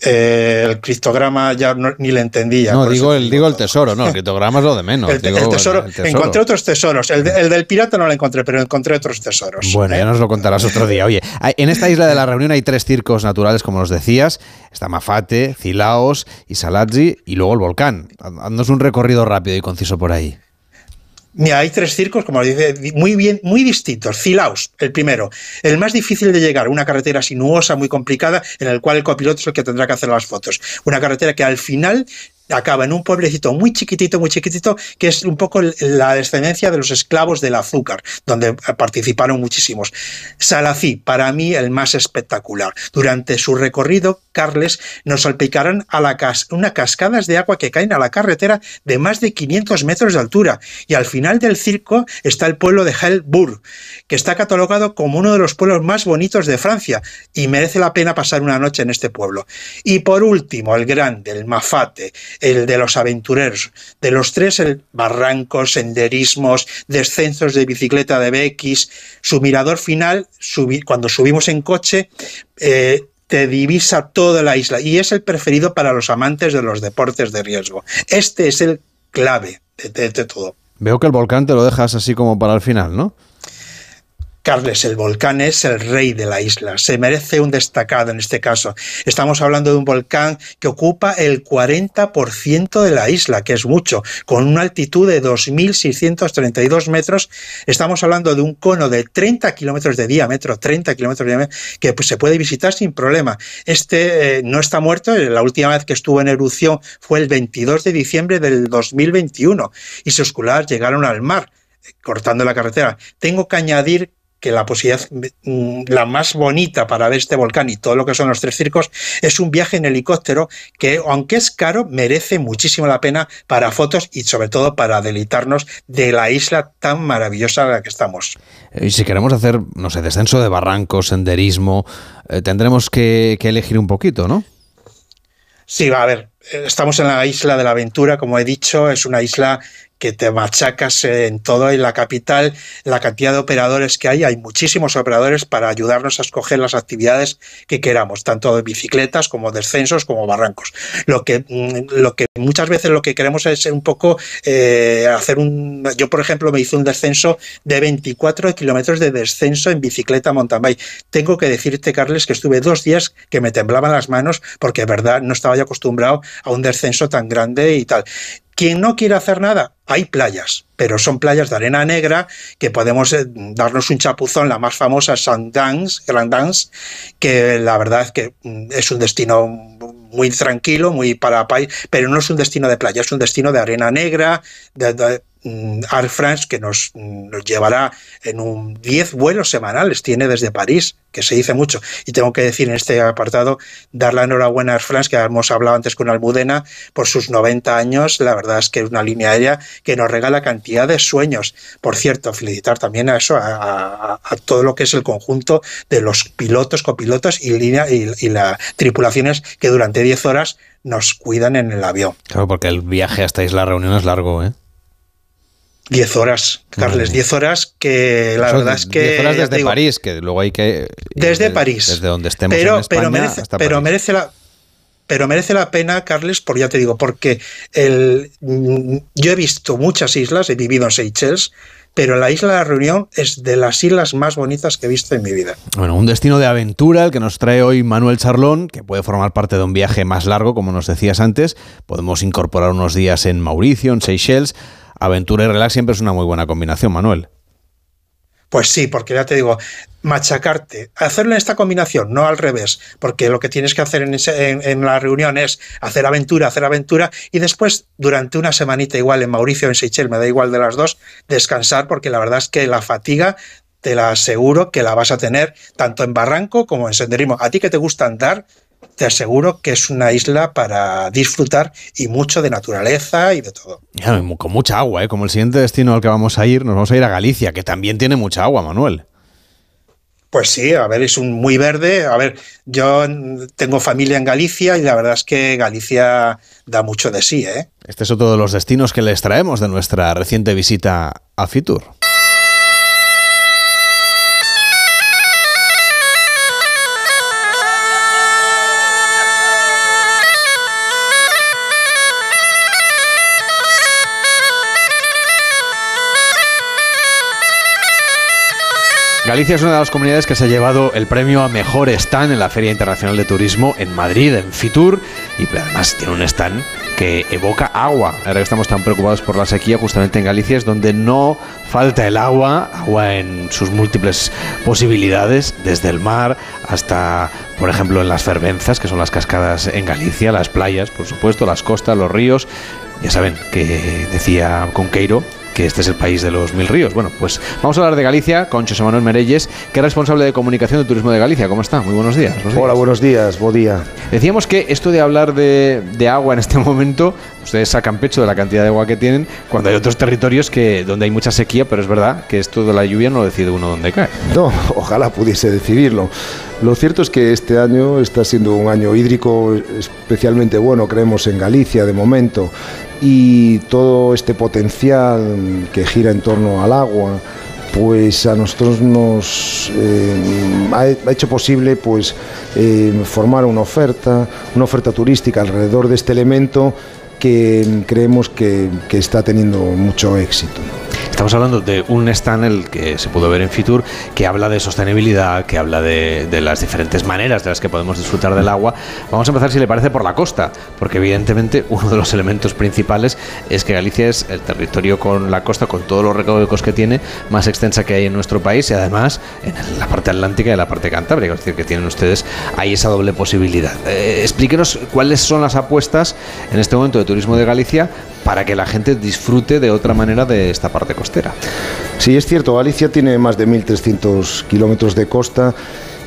Eh, el criptograma ya ni le entendía. No, digo el, digo el tesoro, no, el criptograma es lo de menos. El, tesoro, encontré otros tesoros. El, del pirata no lo encontré, pero encontré otros tesoros. Bueno, ya nos lo contarás otro día. Oye, en esta isla de la Reunión hay tres circos naturales, como nos decías. Está Mafate, Cilaos y Saladzi, y luego el volcán. Haznos un recorrido rápido y conciso por ahí. Mira, hay tres circos, como dice, muy bien, muy distintos. Cilaos, el primero, el más difícil de llegar, una carretera sinuosa, muy complicada, en el cual el copiloto es el que tendrá que hacer las fotos. Una carretera que al final acaba en un pueblecito muy chiquitito, muy chiquitito, que es un poco la descendencia de los esclavos del azúcar, donde participaron muchísimos. Salací, para mí el más espectacular. Durante su recorrido, Carles nos salpicarán a la unas cascadas de agua que caen a la carretera de más de 500 metros de altura. Y al final del circo está el pueblo de Helbourg, que está catalogado como uno de los pueblos más bonitos de Francia y merece la pena pasar una noche en este pueblo. Y por último, el grande, el Mafate, el de los aventureros. De los tres, el barrancos, senderismos, descensos de bicicleta de BX, su mirador final, cuando subimos en coche, eh, te divisa toda la isla y es el preferido para los amantes de los deportes de riesgo. Este es el clave de todo. Veo que el volcán te lo dejas así como para el final, ¿no? Carles, el volcán es el rey de la isla, se merece un destacado en este caso. Estamos hablando de un volcán que ocupa el 40% de la isla, que es mucho, con una altitud de 2.632 metros. Estamos hablando de un cono de 30 kilómetros de diámetro, 30 kilómetros de diámetro, que pues, se puede visitar sin problema. Este eh, no está muerto, la última vez que estuvo en erupción fue el 22 de diciembre del 2021 y sus culadas llegaron al mar cortando la carretera. Tengo que añadir que la posibilidad, mm, la más bonita para ver este volcán y todo lo que son los tres circos, es un viaje en helicóptero que, aunque es caro, merece muchísimo la pena para fotos y sobre todo para deleitarnos de la isla tan maravillosa en la que estamos. Y si queremos hacer, no sé, descenso de barrancos, senderismo, eh, tendremos que, que elegir un poquito, ¿no? Sí, va a ver, eh, estamos en la isla de la aventura, como he dicho, es una isla que te machacas en todo en la capital, la cantidad de operadores que hay, hay muchísimos operadores para ayudarnos a escoger las actividades que queramos, tanto de bicicletas como descensos como barrancos. Lo que, mm, lo que muchas veces lo que queremos es un poco eh, hacer un... Yo, por ejemplo, me hice un descenso de 24 kilómetros de descenso en bicicleta mountain bike. Tengo que decirte, Carles, que estuve dos días que me temblaban las manos porque, de verdad, no estaba ya acostumbrado a un descenso tan grande y tal. Quien no quiere hacer nada, hay playas, pero son playas de arena negra que podemos eh, darnos un chapuzón. La más famosa es Sundance, Grand Dance, que la verdad es que mm, es un destino muy tranquilo, muy para país, pero no es un destino de playa, es un destino de arena negra, de Air France que nos, nos, llevará en un 10 vuelos semanales, tiene desde París, que se dice mucho. Y tengo que decir en este apartado, dar la enhorabuena a Air France, que hemos hablado antes con Almudena, por sus 90 años. La verdad es que es una línea aérea que nos regala cantidad de sueños. Por cierto, felicitar también a eso, a, todo lo que es el conjunto de los pilotos, copilotos y, línea, y, y las tripulaciones que durante 10 horas nos cuidan en el avión. Claro, porque el viaje hasta Isla Reunión es largo, ¿eh? 10 horas, Carles, 10 horas que la verdad es que... 10 horas desde París, que luego hay que... Desde París. Desde donde estemos pero, en España pero merece, hasta pero París. merece la pero merece la pena, Carles, por ya te digo, porque el, yo he visto muchas islas, he vivido en Seychelles, pero la isla de la Reunión es de las islas más bonitas que he visto en mi vida. Bueno, un destino de aventura el que nos trae hoy Manuel Charlón, que puede formar parte de un viaje más largo, como nos decías antes. Podemos incorporar unos días en Mauricio, en Seychelles. Aventura y relax siempre es una muy buena combinación, Manuel. Pues sí, porque ya te digo, machacarte, hacerlo en esta combinación, no al revés, porque lo que tienes que hacer en, ese, en, en, la reunión es hacer aventura, hacer aventura y después durante una semanita igual en Mauricio, en Seychelles, me da igual de las dos, descansar porque la verdad es que la fatiga te la aseguro que la vas a tener tanto en barranco como en senderismo. A ti que te gusta andar, te aseguro que es una isla para disfrutar y mucho de naturaleza y de todo. Con mucha agua, ¿eh? como el siguiente destino al que vamos a ir, nos vamos a ir a Galicia, que también tiene mucha agua, Manuel. Pues sí, a ver, es un muy verde. A ver, yo tengo familia en Galicia y la verdad es que Galicia da mucho de sí, ¿eh? Este es otro de los destinos que les traemos de nuestra reciente visita a Fitur. Galicia es una de las comunidades que se ha llevado el premio a mejor stand en la Feria Internacional de Turismo en Madrid, en Fitur, y además tiene un stand que evoca agua. Ahora que estamos tan preocupados por la sequía, justamente en Galicia es donde no falta el agua, agua en sus múltiples posibilidades, desde el mar hasta, por ejemplo, en las fervenzas, que son las cascadas en Galicia, las playas, por supuesto, las costas, los ríos. Ya saben que decía Conqueiro que este es el país de los mil ríos. Bueno, pues vamos a hablar de Galicia con José Manuel Merelles, que es responsable de comunicación de turismo de Galicia. ¿Cómo está? Muy buenos días. Hola, buenos días, buen día. Decíamos que esto de hablar de, de, agua en este momento, ustedes sacan pecho de la cantidad de agua que tienen, cuando hay otros territorios que donde hay mucha sequía, pero es verdad que esto de la lluvia no decide uno dónde cae. No, ojalá pudiese decidirlo. Lo cierto es que este año está siendo un año hídrico especialmente bueno, creemos en Galicia de momento, y todo este potencial que gira en torno al agua, pues a nosotros nos eh, ha, hecho posible pues eh, formar una oferta, una oferta turística alrededor de este elemento que creemos que, que está teniendo mucho éxito. Estamos hablando de un stand el que se pudo ver en Fitur que habla de sostenibilidad, que habla de, las diferentes maneras de las que podemos disfrutar del agua. Vamos a empezar, si le parece, por la costa, porque evidentemente uno de los elementos principales es que Galicia es el territorio con la costa, con todos los recovecos que tiene, más extensa que hay en nuestro país y además en la parte atlántica y la parte cantábrica, es decir, que tienen ustedes ahí esa doble posibilidad. Eh, explíquenos cuáles son las apuestas en este momento de turismo de Galicia para que la gente disfrute de otra manera de esta parte costera. Sí, es cierto, Galicia tiene más de 1.300 kilómetros de costa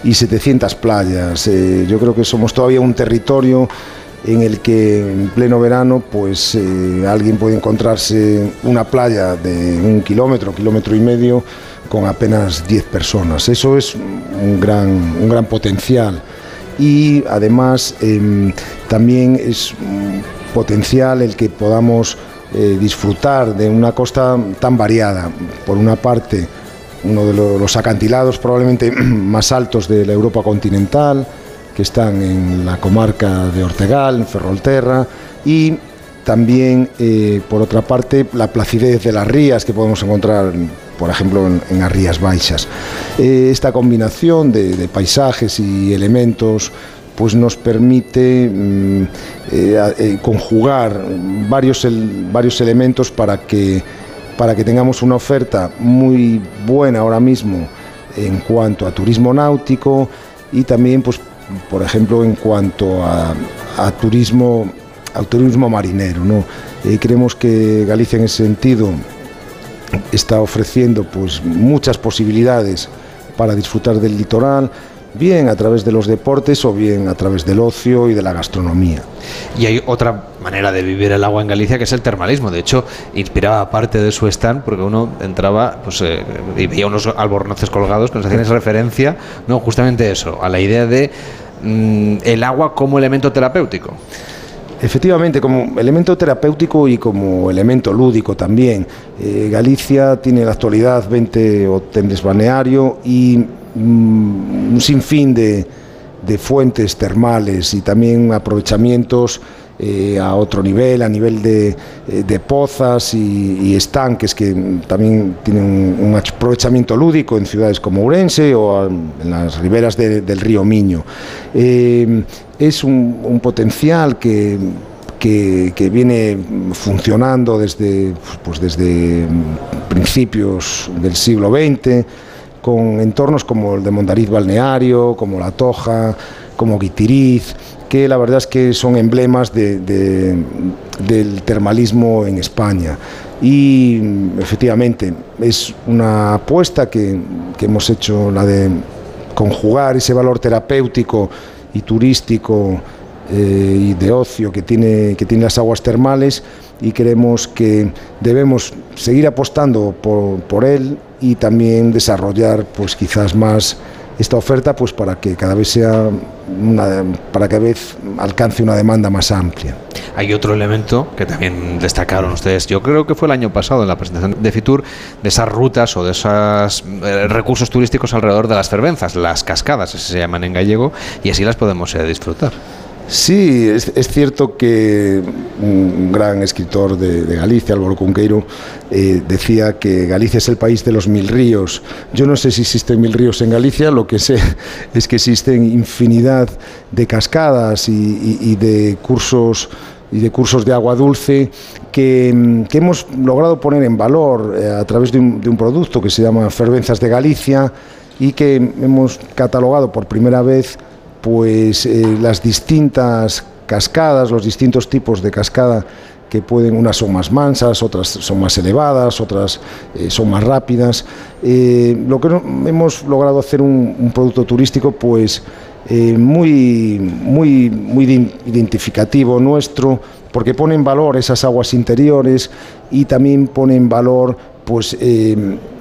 y 700 playas. Eh, yo creo que somos todavía un territorio en el que en pleno verano pues eh, alguien puede encontrarse una playa de un kilómetro, kilómetro y medio con apenas 10 personas. Eso es un gran, un gran potencial y además eh, también es potencial el que podamos eh, disfrutar de una costa tan variada. Por una parte, uno de los acantilados probablemente más altos de la Europa continental, que están en la comarca de Ortegal, en Ferrolterra, y también, eh, por otra parte, la placidez de las rías que podemos encontrar, por ejemplo, en, en las Rías Baixas. Eh, esta combinación de, de paisajes y elementos pues nos permite mm, eh, eh, conjugar varios, varios elementos para que, para que tengamos una oferta muy buena ahora mismo en cuanto a turismo náutico y también, pues, por ejemplo, en cuanto a, a turismo, al turismo marinero. ¿no? Eh, creemos que Galicia en ese sentido está ofreciendo pues, muchas posibilidades para disfrutar del litoral, bien a través de los deportes o bien a través del ocio y de la gastronomía. Y hay otra manera de vivir el agua en Galicia que es el termalismo. De hecho, inspiraba parte de su stand porque uno entraba pues, eh, y veía unos albornoces colgados que nos hacían referencia, no, justamente eso, a la idea de mm, el agua como elemento terapéutico. Efectivamente, como elemento terapéutico y como elemento lúdico también. Eh, Galicia tiene en la actualidad 20 hoteles balneario y un sinfín de, de fuentes termales y también aprovechamientos eh, a otro nivel, a nivel de, eh, de pozas y, estanques que también tienen un, aprovechamiento lúdico en ciudades como Ourense o en las riberas de, del río Miño. Eh, es un, potencial que, que, que, viene funcionando desde, pues desde principios del siglo XX, con entornos como el de Mondariz Balneario, como La Toja, como Guitiriz, que la verdad es que son emblemas de, de, del termalismo en España. Y efectivamente es una apuesta que, que hemos hecho, la de conjugar ese valor terapéutico y turístico eh, y de ocio que tiene, que tiene las aguas termales y creemos que debemos seguir apostando por, por él y también desarrollar pues quizás más esta oferta pues para que cada vez sea una, para que cada vez alcance una demanda más amplia. Hay otro elemento que también destacaron ustedes, yo creo que fue el año pasado en la presentación de Fitur, de esas rutas o de esos eh, recursos turísticos alrededor de las fervenzas, las cascadas, así se llaman en gallego, y así las podemos eh, disfrutar. Sí, es, cierto que un gran escritor de, Galicia, Álvaro Cunqueiro, eh, decía que Galicia es el país de los mil ríos. Yo no sé si existen mil ríos en Galicia, lo que sé es que existen infinidad de cascadas y, de cursos y de cursos de agua dulce que, hemos logrado poner en valor eh, a través de un, de un producto que se llama Fervenzas de Galicia y que hemos catalogado por primera vez pues eh, las distintas cascadas, los distintos tipos de cascada que pueden, unas son más mansas, otras son más elevadas, otras eh, son más rápidas. Eh, lo que hemos logrado hacer un, producto turístico, pues muy, muy, muy identificativo nuestro, porque pone en valor esas aguas interiores y también pone en valor, pues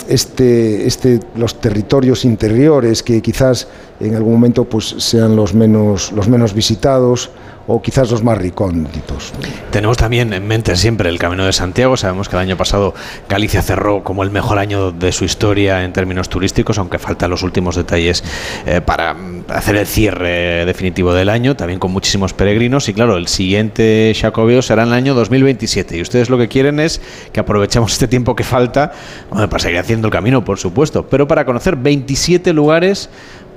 este, este, los territorios interiores que quizás en algún momento pues, sean los menos, los menos visitados o quizás los más recónditos. Tenemos también en mente siempre el Camino de Santiago. Sabemos que el año pasado Galicia cerró como el mejor año de su historia en términos turísticos, aunque faltan los últimos detalles eh, para hacer el cierre definitivo del año, también con muchísimos peregrinos. Y claro, el siguiente Jacobeo será en el año 2027. Y ustedes lo que quieren es que aprovechemos este tiempo que falta para seguir haciendo el camino, por supuesto, pero para conocer 27 lugares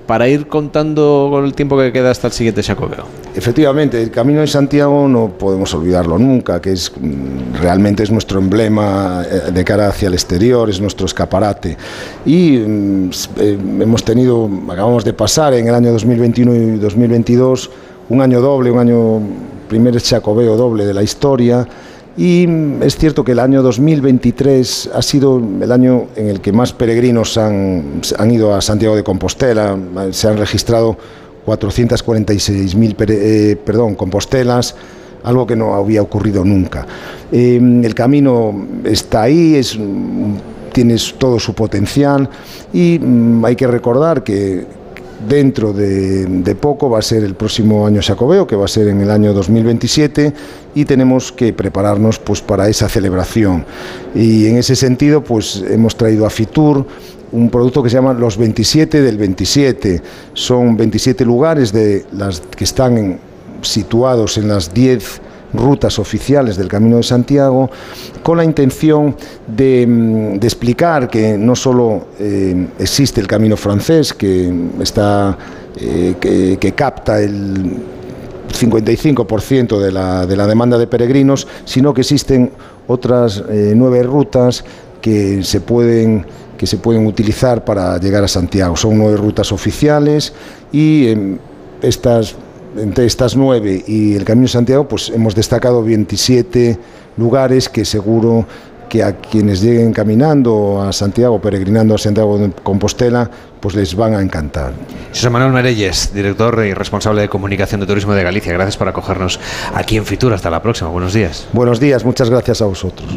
para ir contando con el tiempo que queda hasta el siguiente Jacobeo. Efectivamente, el Camino de Santiago no podemos olvidarlo nunca, que es mm, realmente es nuestro emblema eh, de cara hacia el exterior, es nuestro escaparate. Y mm, eh, hemos tenido, acabamos de pasar en el año 2021 y 2022 un año doble, un año primer Jacobeo doble de la historia y es cierto que el año 2023 ha sido el año en el que más peregrinos han, ido a Santiago de Compostela. Se han registrado 446.000 eh, perdón, Compostelas, algo que no había ocurrido nunca. Eh, el camino está ahí, es, tiene todo su potencial y mm, hay que recordar que, dentro de, poco va a ser el próximo año Jacobeo, que va a ser en el año 2027, y tenemos que prepararnos pues, para esa celebración. Y en ese sentido, pues hemos traído a Fitur un producto que se llama Los 27 del 27. Son 27 lugares de las que están situados en las 10 rutas oficiales del Camino de Santiago, con la intención de, mm, explicar que no solo eh, existe el Camino francés, que, está, eh, que, capta el 55% de la, de la, demanda de peregrinos, sino que existen otras eh, nueve rutas que se pueden que se pueden utilizar para llegar a Santiago. Son nueve rutas oficiales y em, estas entre estas nueve y el Camino de Santiago, pues hemos destacado 27 lugares que seguro que a quienes lleguen caminando a Santiago, peregrinando a Santiago de Compostela, pues les van a encantar. José Manuel Merelles, director y responsable de comunicación de turismo de Galicia, gracias por acogernos aquí en Fitur. Hasta la próxima. Buenos días. Buenos días, muchas gracias a vosotros.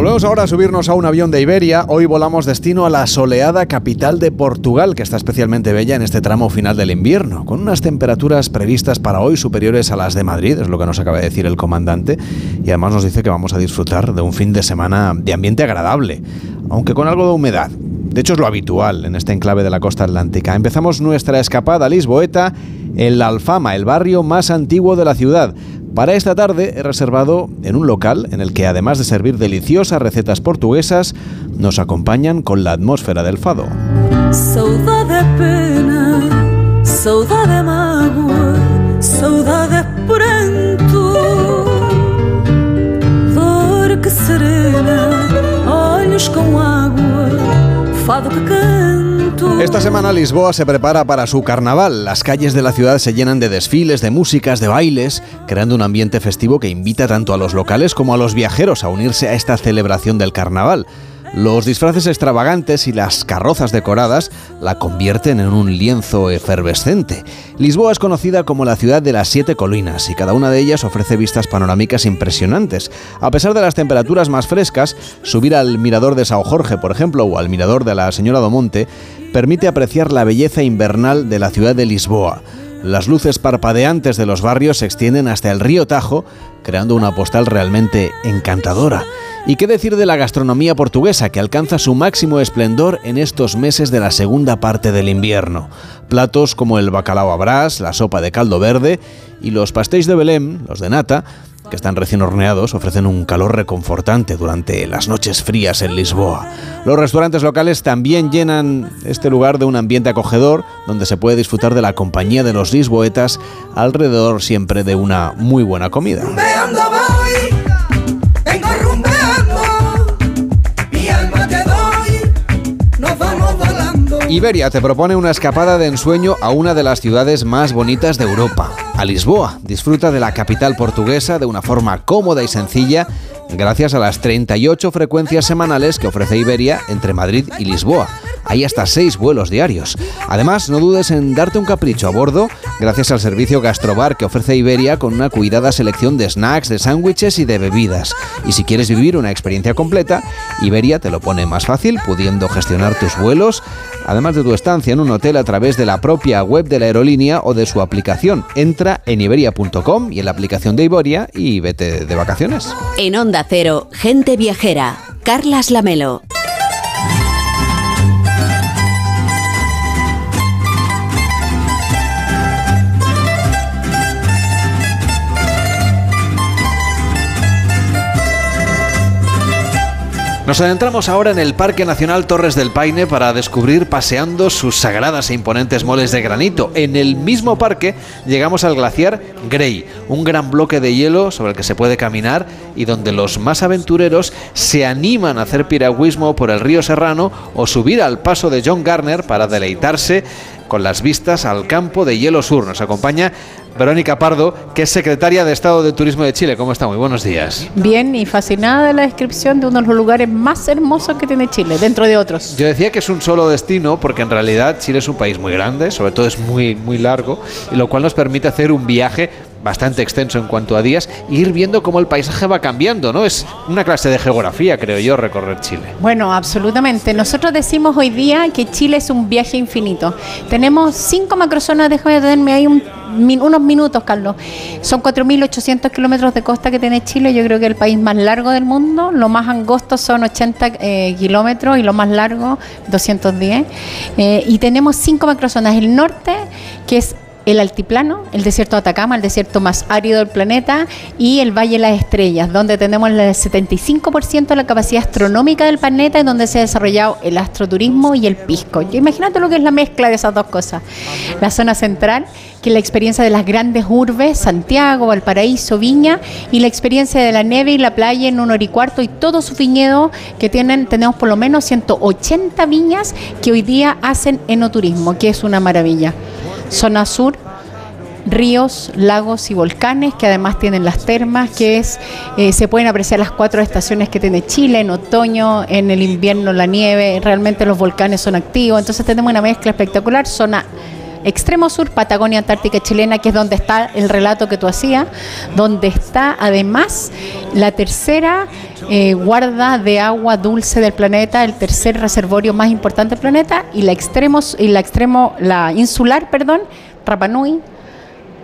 Volvemos ahora a subirnos a un avión de Iberia. Hoy volamos destino a la soleada capital de Portugal, que está especialmente bella en este tramo final del invierno, con unas temperaturas previstas para hoy superiores a las de Madrid, es lo que nos acaba de decir el comandante, y además nos dice que vamos a disfrutar de un fin de semana de ambiente agradable, aunque con algo de humedad. De hecho es lo habitual en este enclave de la costa atlántica. Empezamos nuestra escapada Lisboeta en La Alfama, el barrio más antiguo de la ciudad. Para esta tarde he reservado en un local en el que además de servir deliciosas recetas portuguesas, nos acompañan con la atmósfera del fado. Saudade pena, saudade mágoa, saudade pranto, dor que serena, olhos Esta semana Lisboa se prepara para su carnaval. Las calles de la ciudad se llenan de desfiles, de músicas, de bailes, creando un ambiente festivo que invita tanto a los locales como a los viajeros a unirse a esta celebración del carnaval. Los disfraces extravagantes y las carrozas decoradas la convierten en un lienzo efervescente. Lisboa es conocida como la ciudad de las siete colinas y cada una de ellas ofrece vistas panorámicas impresionantes. A pesar de las temperaturas más frescas, subir al mirador de Sao Jorge, por ejemplo, o al mirador de la Señora do Monte, permite apreciar la belleza invernal de la ciudad de Lisboa. Las luces parpadeantes de los barrios se extienden hasta el río Tajo, creando una postal realmente encantadora. ¿Y qué decir de la gastronomía portuguesa, que alcanza su máximo esplendor en estos meses de la segunda parte del invierno? Platos como el bacalao a brás, la sopa de caldo verde y los pastéis de Belém, los de nata, que están recién horneados, ofrecen un calor reconfortante durante las noches frías en Lisboa. Los restaurantes locales también llenan este lugar de un ambiente acogedor, donde se puede disfrutar de la compañía de los lisboetas alrededor siempre de una muy buena comida. Iberia te propone una escapada de ensueño a una de las ciudades más bonitas de Europa, a Lisboa. Disfruta de la capital portuguesa de una forma cómoda y sencilla gracias a las 38 frecuencias semanales que ofrece Iberia entre Madrid y Lisboa. Hay hasta seis vuelos diarios. Además, no dudes en darte un capricho a bordo gracias al servicio Gastrobar que ofrece Iberia con una cuidada selección de snacks, de sándwiches y de bebidas. Y si quieres vivir una experiencia completa, Iberia te lo pone más fácil pudiendo gestionar tus vuelos, además de tu estancia en un hotel a través de la propia web de la aerolínea o de su aplicación. Entra en iberia.com y en la aplicación de Iberia y vete de vacaciones. En Onda Cero, gente viajera. Carlas Lamelo. Nos adentramos ahora en el Parque Nacional Torres del Paine para descubrir paseando sus sagradas e imponentes moles de granito. En el mismo parque llegamos al glaciar Grey, un gran bloque de hielo sobre el que se puede caminar y donde los más aventureros se animan a hacer piragüismo por el río Serrano o subir al paso de John Garner para deleitarse con las vistas al campo de hielo sur. Nos acompaña Verónica Pardo, que es secretaria de Estado de Turismo de Chile. ¿Cómo está? Muy buenos días. Bien y fascinada de la descripción de uno de los lugares más hermosos que tiene Chile, dentro de otros. Yo decía que es un solo destino porque en realidad Chile es un país muy grande, sobre todo es muy, muy largo, y lo cual nos permite hacer un viaje bastante extenso en cuanto a días e ir viendo cómo el paisaje va cambiando, ¿no? Es una clase de geografía, creo yo, recorrer Chile. Bueno, absolutamente. Nosotros decimos hoy día que Chile es un viaje infinito. Tenemos cinco macrozonas, déjame tenerme ahí unos minutos, Carlos. Son 4.800 kilómetros de costa que tiene Chile, yo creo que es el país más largo del mundo. Lo más angosto son 80 eh, kilómetros y lo más largo 210. Eh, y tenemos cinco macrozonas. El norte, que es el altiplano, el desierto de Atacama, el desierto más árido del planeta, y el Valle de las Estrellas, donde tenemos el 75% de la capacidad astronómica del planeta y donde se ha desarrollado el astroturismo y el pisco. Imagínate lo que es la mezcla de esas dos cosas. La zona central, que la experiencia de las grandes urbes, Santiago, Valparaíso, Viña, y la experiencia de la nieve y la playa en un hora y cuarto y todo su viñedo que tienen, tenemos por lo menos 180 viñas que hoy día hacen enoturismo, que es una maravilla. Zona sur, ríos, lagos y volcanes, que además tienen las termas, que es, eh, se pueden apreciar las cuatro estaciones que tiene Chile, en otoño, en el invierno la nieve, realmente los volcanes son activos, entonces tenemos una mezcla espectacular, zona extremo sur, Patagonia Antártica chilena, que es donde está el relato que tú hacías, donde está además la tercera eh, guarda de agua dulce del planeta, el tercer reservorio más importante del planeta, y la extremo, y la extremo, la insular, perdón, Rapanui,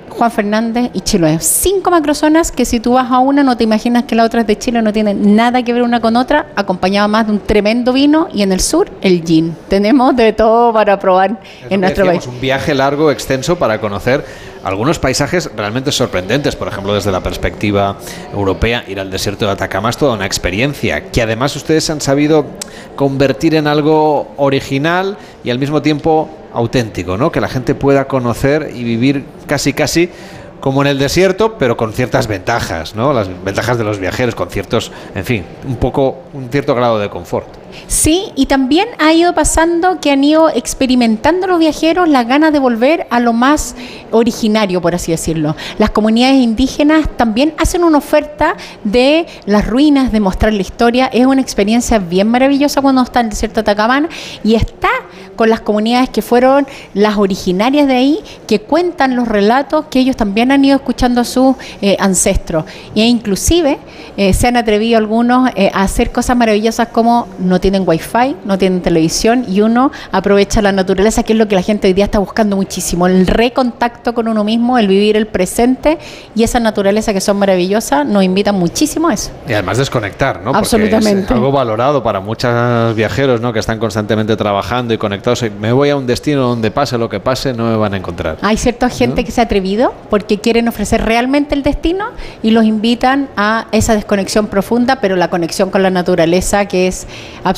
Juan Fernández y Chiloé. Cinco macrozonas que si tú vas a una no te imaginas que la otra es de Chile, no tienen nada que ver una con otra, acompañada más de un tremendo vino y en el sur el gin. Tenemos de todo para probar en nuestro país. Un viaje largo, extenso para conocer algunos paisajes realmente sorprendentes, por ejemplo, desde la perspectiva europea, ir al desierto de Atacama es toda una experiencia que además ustedes han sabido convertir en algo original y al mismo tiempo auténtico, ¿no? Que la gente pueda conocer y vivir casi casi como en el desierto, pero con ciertas ventajas, ¿no? Las ventajas de los viajeros, con ciertos, en fin, un poco, un cierto grado de confort. Sí, y también ha ido pasando que han ido experimentando los viajeros las ganas de volver a lo más originario, por así decirlo. Las comunidades indígenas también hacen una oferta de las ruinas, de mostrar la historia. Es una experiencia bien maravillosa cuando está en el desierto de y está con las comunidades que fueron las originarias de ahí, que cuentan los relatos que ellos también han ido escuchando a sus eh, ancestros. E inclusive eh, se han atrevido algunos eh, a hacer cosas maravillosas como no tienen wifi, no tienen televisión y uno aprovecha la naturaleza, que es lo que la gente hoy día está buscando muchísimo, el recontacto con uno mismo, el vivir el presente y esa naturaleza que son maravillosas nos invitan muchísimo a eso. Y además desconectar, ¿no? Absolutamente. Porque es algo valorado para muchos viajeros, ¿no? Que están constantemente trabajando y conectados. me voy a un destino donde pase lo que pase, no me van a encontrar. Hay cierta gente que se ha atrevido porque quieren ofrecer realmente el destino y los invitan a esa desconexión profunda, pero la conexión con la naturaleza que es absolutamente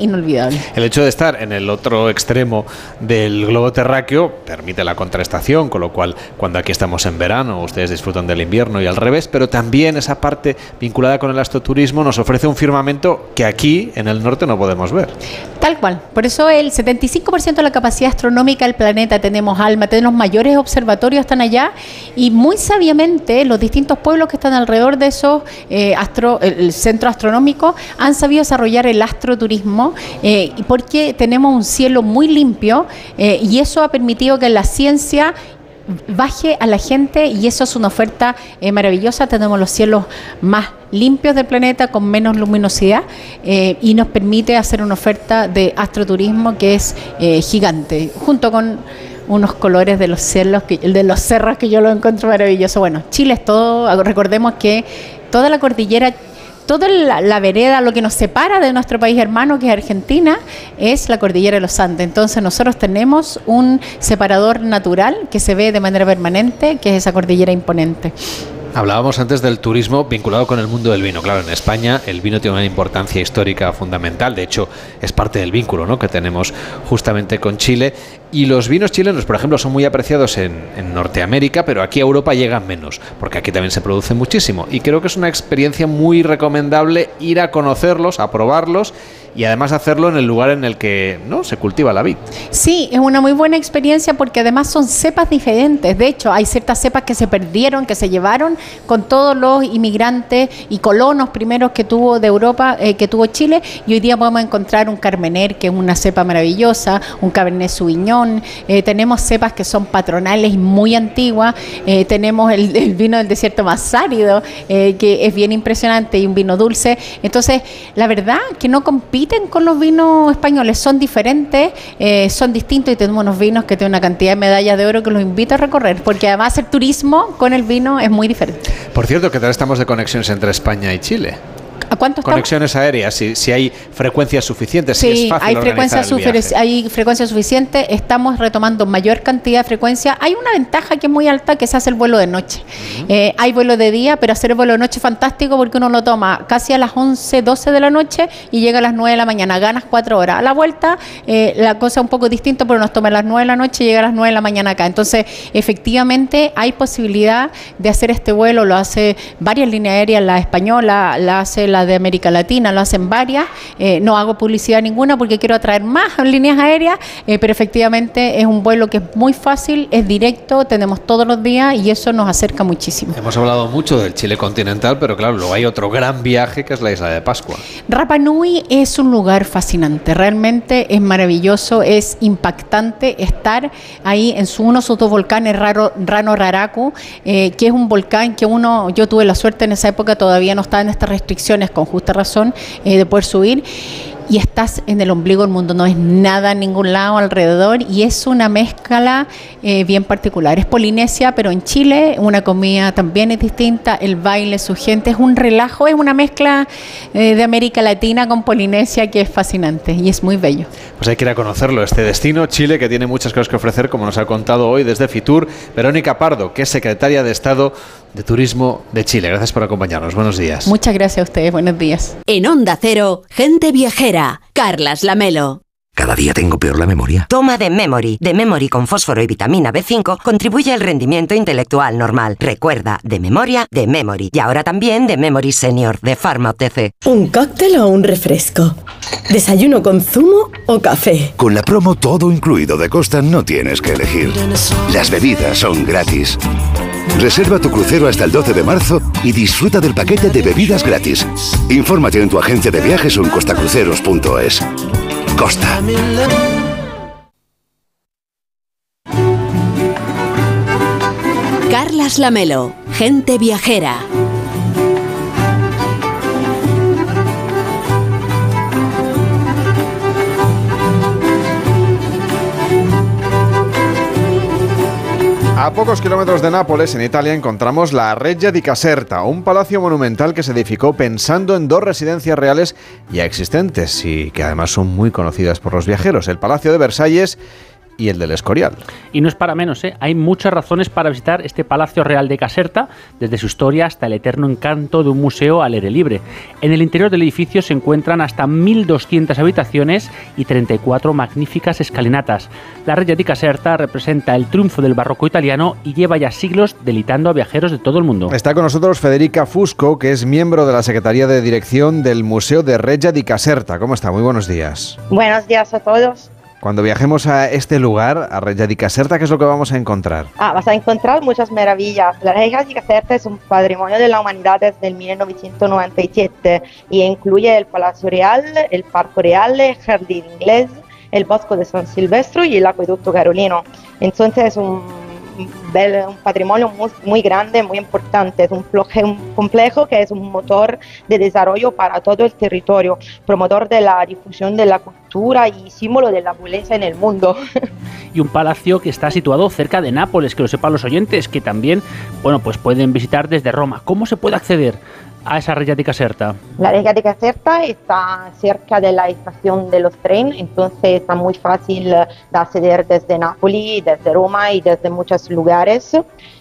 inolvidable. El hecho de estar en el otro extremo del globo terráqueo permite la contrastación, con lo cual cuando aquí estamos en verano, ustedes disfrutan del invierno y al revés, pero también esa parte vinculada con el astroturismo nos ofrece un firmamento que aquí en el norte no podemos ver. Tal cual. Por eso el 75% de la capacidad astronómica del planeta tenemos ALMA, tenemos mayores observatorios están allá y muy sabiamente los distintos pueblos que están alrededor de esos eh, astro, el centro astronómico han sabido desarrollar el astroturismo eh, porque tenemos un cielo muy limpio eh, y eso ha permitido que la ciencia baje a la gente y eso es una oferta eh, maravillosa. Tenemos los cielos más limpios del planeta con menos luminosidad eh, y nos permite hacer una oferta de astroturismo que es eh, gigante, junto con unos colores de los cielos, que, de los cerros que yo lo encuentro maravilloso. Bueno, Chile es todo, recordemos que toda la cordillera toda la, vereda, lo que nos separa de nuestro país hermano, que es Argentina, es la cordillera de los Andes. Entonces nosotros tenemos un separador natural que se ve de manera permanente, que es esa cordillera imponente. Hablábamos antes del turismo vinculado con el mundo del vino. Claro, en España el vino tiene una importancia histórica fundamental. De hecho, es parte del vínculo ¿no? que tenemos justamente con Chile. Y los vinos chilenos, por ejemplo, son muy apreciados en, en, Norteamérica, pero aquí a Europa llegan menos, porque aquí también se produce muchísimo. Y creo que es una experiencia muy recomendable ir a conocerlos, a probarlos y además hacerlo en el lugar en el que no se cultiva la vid. Sí, es una muy buena experiencia porque además son cepas diferentes. De hecho, hay ciertas cepas que se perdieron, que se llevaron con todos los inmigrantes y colonos primeros que tuvo de Europa, eh, que tuvo Chile, y hoy día podemos encontrar un Carmener, que es una cepa maravillosa, un Cabernet Sauvignon, eh, tenemos cepas que son patronales y muy antiguas, eh, tenemos el, el, vino del desierto más árido, que es bien impresionante, y un vino dulce. Entonces, la verdad que no compite con los vinos españoles, son diferentes, eh, son distintos y tenemos unos vinos que tienen una cantidad de medallas de oro que los invito a recorrer, porque además el turismo con el vino es muy diferente. Por cierto, ¿qué tal estamos de conexiones entre España y Chile? ¿A cuánto Conexiones aéreas, si, si, hay frecuencias suficientes, sí, si es fácil hay frecuencias hay frecuencia suficiente, estamos retomando mayor cantidad de frecuencia. Hay una ventaja que es muy alta que se hace el vuelo de noche. Eh, hay vuelo de día, pero hacer el vuelo de noche es fantástico porque uno lo toma casi a las 11, 12 de la noche y llega a las 9 de la mañana, ganas 4 horas. A la vuelta eh, la cosa es un poco distinta, pero nos toma a las 9 de la noche y llega a las 9 de la mañana acá. Entonces, efectivamente hay posibilidad de hacer este vuelo, lo hace varias líneas aéreas, la española, la hace la de América Latina, lo hacen varias. Eh, no hago publicidad ninguna porque quiero atraer más líneas aéreas, eh, pero efectivamente es un vuelo que es muy fácil, es directo, tenemos todos los días y eso nos acerca muchísimo. Hemos hablado mucho del Chile continental, pero claro, luego hay otro gran viaje que es la isla de Pascua. Rapa Nui es un lugar fascinante, realmente es maravilloso, es impactante estar ahí en su, uno de sus dos volcanes, Raro, Rano Raraku, eh, que es un volcán que uno, yo tuve la suerte en esa época, todavía no estaba en estas restricciones con justa razón, eh, de poder subir y estás en el ombligo del mundo, no es nada en ningún lado alrededor y es una mezcla eh, bien particular. Es Polinesia, pero en Chile una comida también es distinta, el baile, su gente, es un relajo, es una mezcla eh, de América Latina con Polinesia que es fascinante y es muy bello. Pues hay que ir a conocerlo, este destino, Chile, que tiene muchas cosas que ofrecer, como nos ha contado hoy desde Fitur, Verónica Pardo, que es secretaria de Estado de Turismo de Chile. Gracias por acompañarnos. Buenos días. Muchas gracias a ustedes. Buenos días. En Onda Cero, gente viajera. Carlas Lamelo. ¿Cada día tengo peor la memoria? Toma de Memory. De Memory con fósforo y vitamina B5 contribuye al rendimiento intelectual normal. Recuerda, de memoria, de Memory. Y ahora también de Memory Senior, de Pharma OTC. ¿Un cóctel o un refresco? ¿Desayuno con zumo o café? Con la promo todo incluido de Costa no tienes que elegir. Las bebidas son gratis. Reserva tu crucero hasta el 12 de marzo y disfruta del paquete de bebidas gratis. Infórmate en tu agencia de viajes o en costacruceros.es. Costa. Carlas Lamelo, gente viajera. A pocos kilómetros de Nápoles, en Italia, encontramos la Reggia di Caserta, un palacio monumental que se edificó pensando en dos residencias reales ya existentes y que además son muy conocidas por los viajeros, el Palacio de Versalles y el del Escorial. Y no es para menos, ¿eh? hay muchas razones para visitar este Palacio Real de Caserta, desde su historia hasta el eterno encanto de un museo al aire libre. En el interior del edificio se encuentran hasta 1.200 habitaciones y 34 magníficas escalinatas. La Reggia di Caserta representa el triunfo del barroco italiano y lleva ya siglos delitando a viajeros de todo el mundo. Está con nosotros Federica Fusco, que es miembro de la Secretaría de Dirección del Museo de Reggia di Caserta. ¿Cómo está? Muy buenos días. Buenos días a todos. Cuando viajemos a este lugar, a Regia di Caserta, ¿qué es lo que vamos a encontrar? Ah, vas a encontrar muchas maravillas. La Regia di Caserta es un patrimonio de la humanidad desde el 1997 y incluye el Palacio Real, el Parco Real, el Jardín Inglés, el Bosco de San Silvestre y el Acueducto Carolino. Entonces es un un patrimonio muy, muy, grande, muy importante. Es un, complejo que es un motor de desarrollo para todo el territorio, promotor de la difusión de la cultura y símbolo de la violencia en el mundo. Y un palacio que está situado cerca de Nápoles, que lo sepan los oyentes, que también, bueno, pues pueden visitar desde Roma. ¿Cómo se puede acceder? A esa Regia di Caserta? La Regia di Caserta está cerca de la estación de los trenes, entonces está muy fácil de acceder desde Nápoles, desde Roma y desde muchos lugares.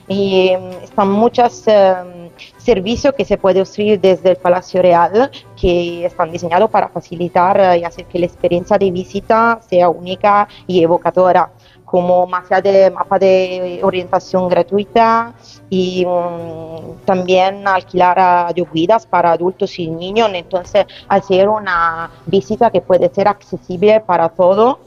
Y mm, están muchos em, servicios que se pueden ofrecer desde el Palacio Real que están diseñados para facilitar y hacer que la experiencia de visita sea única y evocadora como mapa de, mapa de orientación gratuita y um, también alquilar guías para adultos y niños. Entonces, hacer una visita que puede ser accesible para todos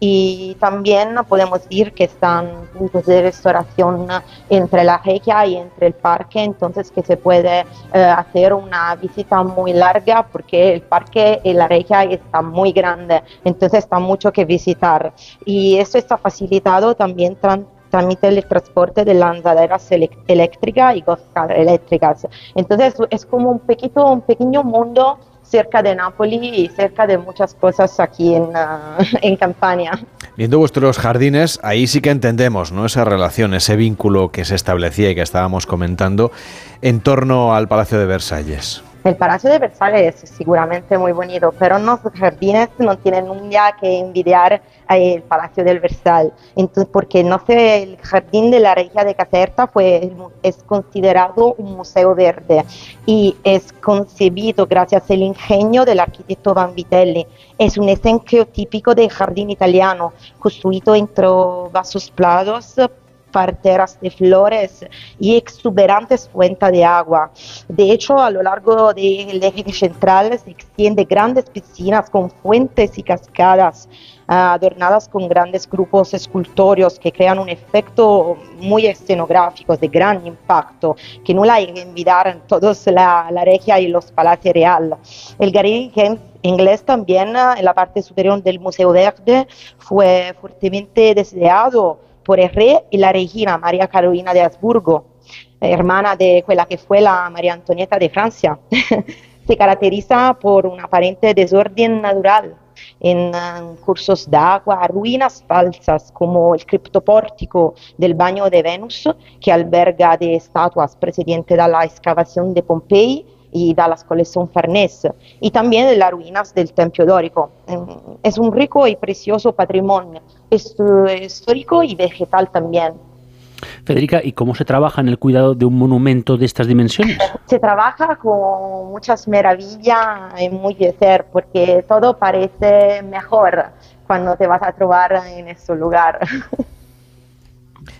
y también podemos decir que están puntos de restauración entre la regia y entre el parque, entonces que se puede eh, hacer una visita muy larga porque el parque y la regia está muy grande, entonces está mucho que visitar. Y eso está facilitado también tramite el transporte de lanzaderas eléctricas y cosas eléctricas. Entonces es como un, pequeño, un pequeño mundo cerca de Nápoles y cerca de muchas cosas aquí en, uh, en Campania. Viendo vuestros jardines, ahí sí que entendemos ¿no? esa relación, ese vínculo que se establecía y que estábamos comentando en torno al Palacio de Versalles. El Palacio de Versalles es seguramente muy bonito, pero los jardines no tienen nada que envidiar al Palacio del Versalles. Entonces, porque no sé, el jardín de la Regia de Caserta fue, es considerado un museo verde y es concebido gracias al ingenio del arquitecto Vanvitelli. Es un ejemplo típico del jardín italiano, construido entre vasos plados parteras de flores y exuberantes fuentes de agua. De hecho, a lo largo del eje central se extiende grandes piscinas con fuentes y cascadas ah, adornadas con grandes grupos escultorios que crean un efecto muy escenográfico de gran impacto que no la hay que envidiar en todos la, la regia y los palacios real. El jardín inglés también ah, en la parte superior del Museo Verde fue fuertemente deseado por el rey y la reina María Carolina de Habsburgo, hermana de la que fue la María Antonieta de Francia. Se caracteriza por un aparente desorden natural en cursos de agua, ruinas falsas como el criptopórtico del baño de Venus, que alberga de estatuas precedentes de la excavación de Pompey y de las colecciones Farnese, y también las ruinas del Templo Dórico. Es un rico y precioso patrimonio histórico y vegetal también. Federica, ¿y cómo se trabaja en el cuidado de un monumento de estas dimensiones? Se trabaja con muchas maravillas y muy de ser, porque todo parece mejor cuando te vas a trobar en ese lugar.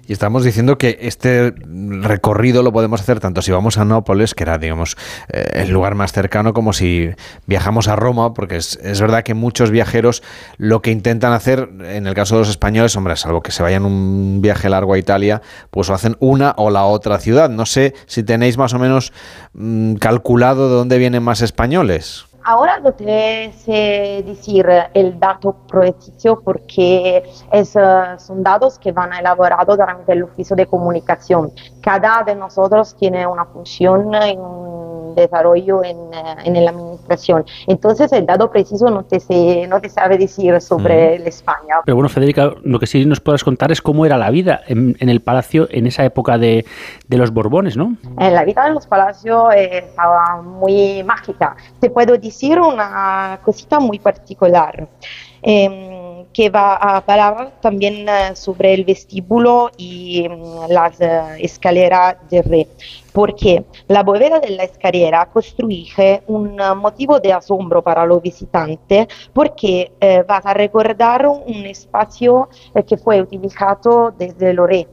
Y estamos diciendo que este recorrido lo podemos hacer tanto si vamos a Nápoles, que era, digamos, eh, el lugar más cercano, como si viajamos a Roma, porque es, verdad que muchos viajeros lo que intentan hacer, en el caso de los españoles, hombre, salvo que se vayan un viaje largo a Italia, pues lo hacen una o la otra ciudad. No sé si tenéis más o menos mm, calculado de dónde vienen más españoles. Ahora no te sé decir el dato preciso porque es, eh, son datos que van elaborados durante el oficio de comunicación. Cada de nosotros tiene una función y desarrollo en, eh, en la administración. Entonces el dato preciso no te, sé, no te sabe decir sobre Mm. el España. Pero bueno, Federica, lo que sí nos puedas contar es cómo era la vida en, en el palacio en esa época de, de los Borbones, ¿no? Eh, la vida en los palacios eh, estaba muy mágica. Te puedo decir una cosita muy particular em, que va a hablar también eh, sobre el vestíbulo y mm, las eh, escaleras de rey. Porque la bóveda de la escalera construye un eh, motivo de asombro para los visitantes porque vas a recordar un espacio que fue utilizado desde los reyes.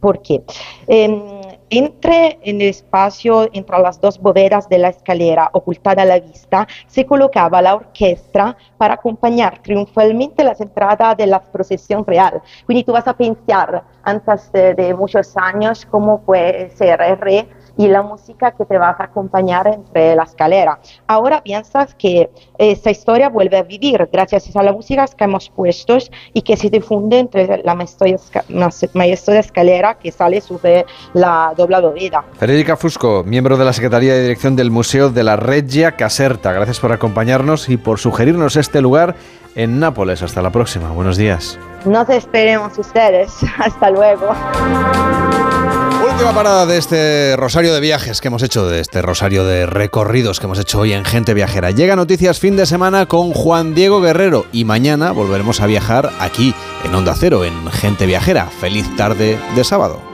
¿Por qué? Em, entre en el espacio, entre las dos bóvedas de la escalera ocultada a la vista, se colocaba la orquesta para acompañar triunfalmente las entradas de la procesión real. Quindi tú vas a pensar antes de, muchos años cómo puede ser el rey y la música que te va a acompañar entre la escalera. Ahora piensas que esta historia vuelve a vivir gracias a la música que hemos puesto y que se difunde entre la maestosa maestosa escalera que sale sobre la doble bóveda. Federica Fusco, miembro de la Secretaría de Dirección del Museo de la Regia Caserta. Gracias por acompañarnos y por sugerirnos este lugar en Nápoles. Hasta la próxima. Buenos días. Nos esperemos ustedes. Hasta luego. Última parada de este rosario de viajes que hemos hecho, de este rosario de recorridos que hemos hecho hoy en Gente Viajera. Llega Noticias fin de semana con Juan Diego Guerrero y mañana volveremos a viajar aquí en Onda Cero, en Gente Viajera. Feliz tarde de sábado.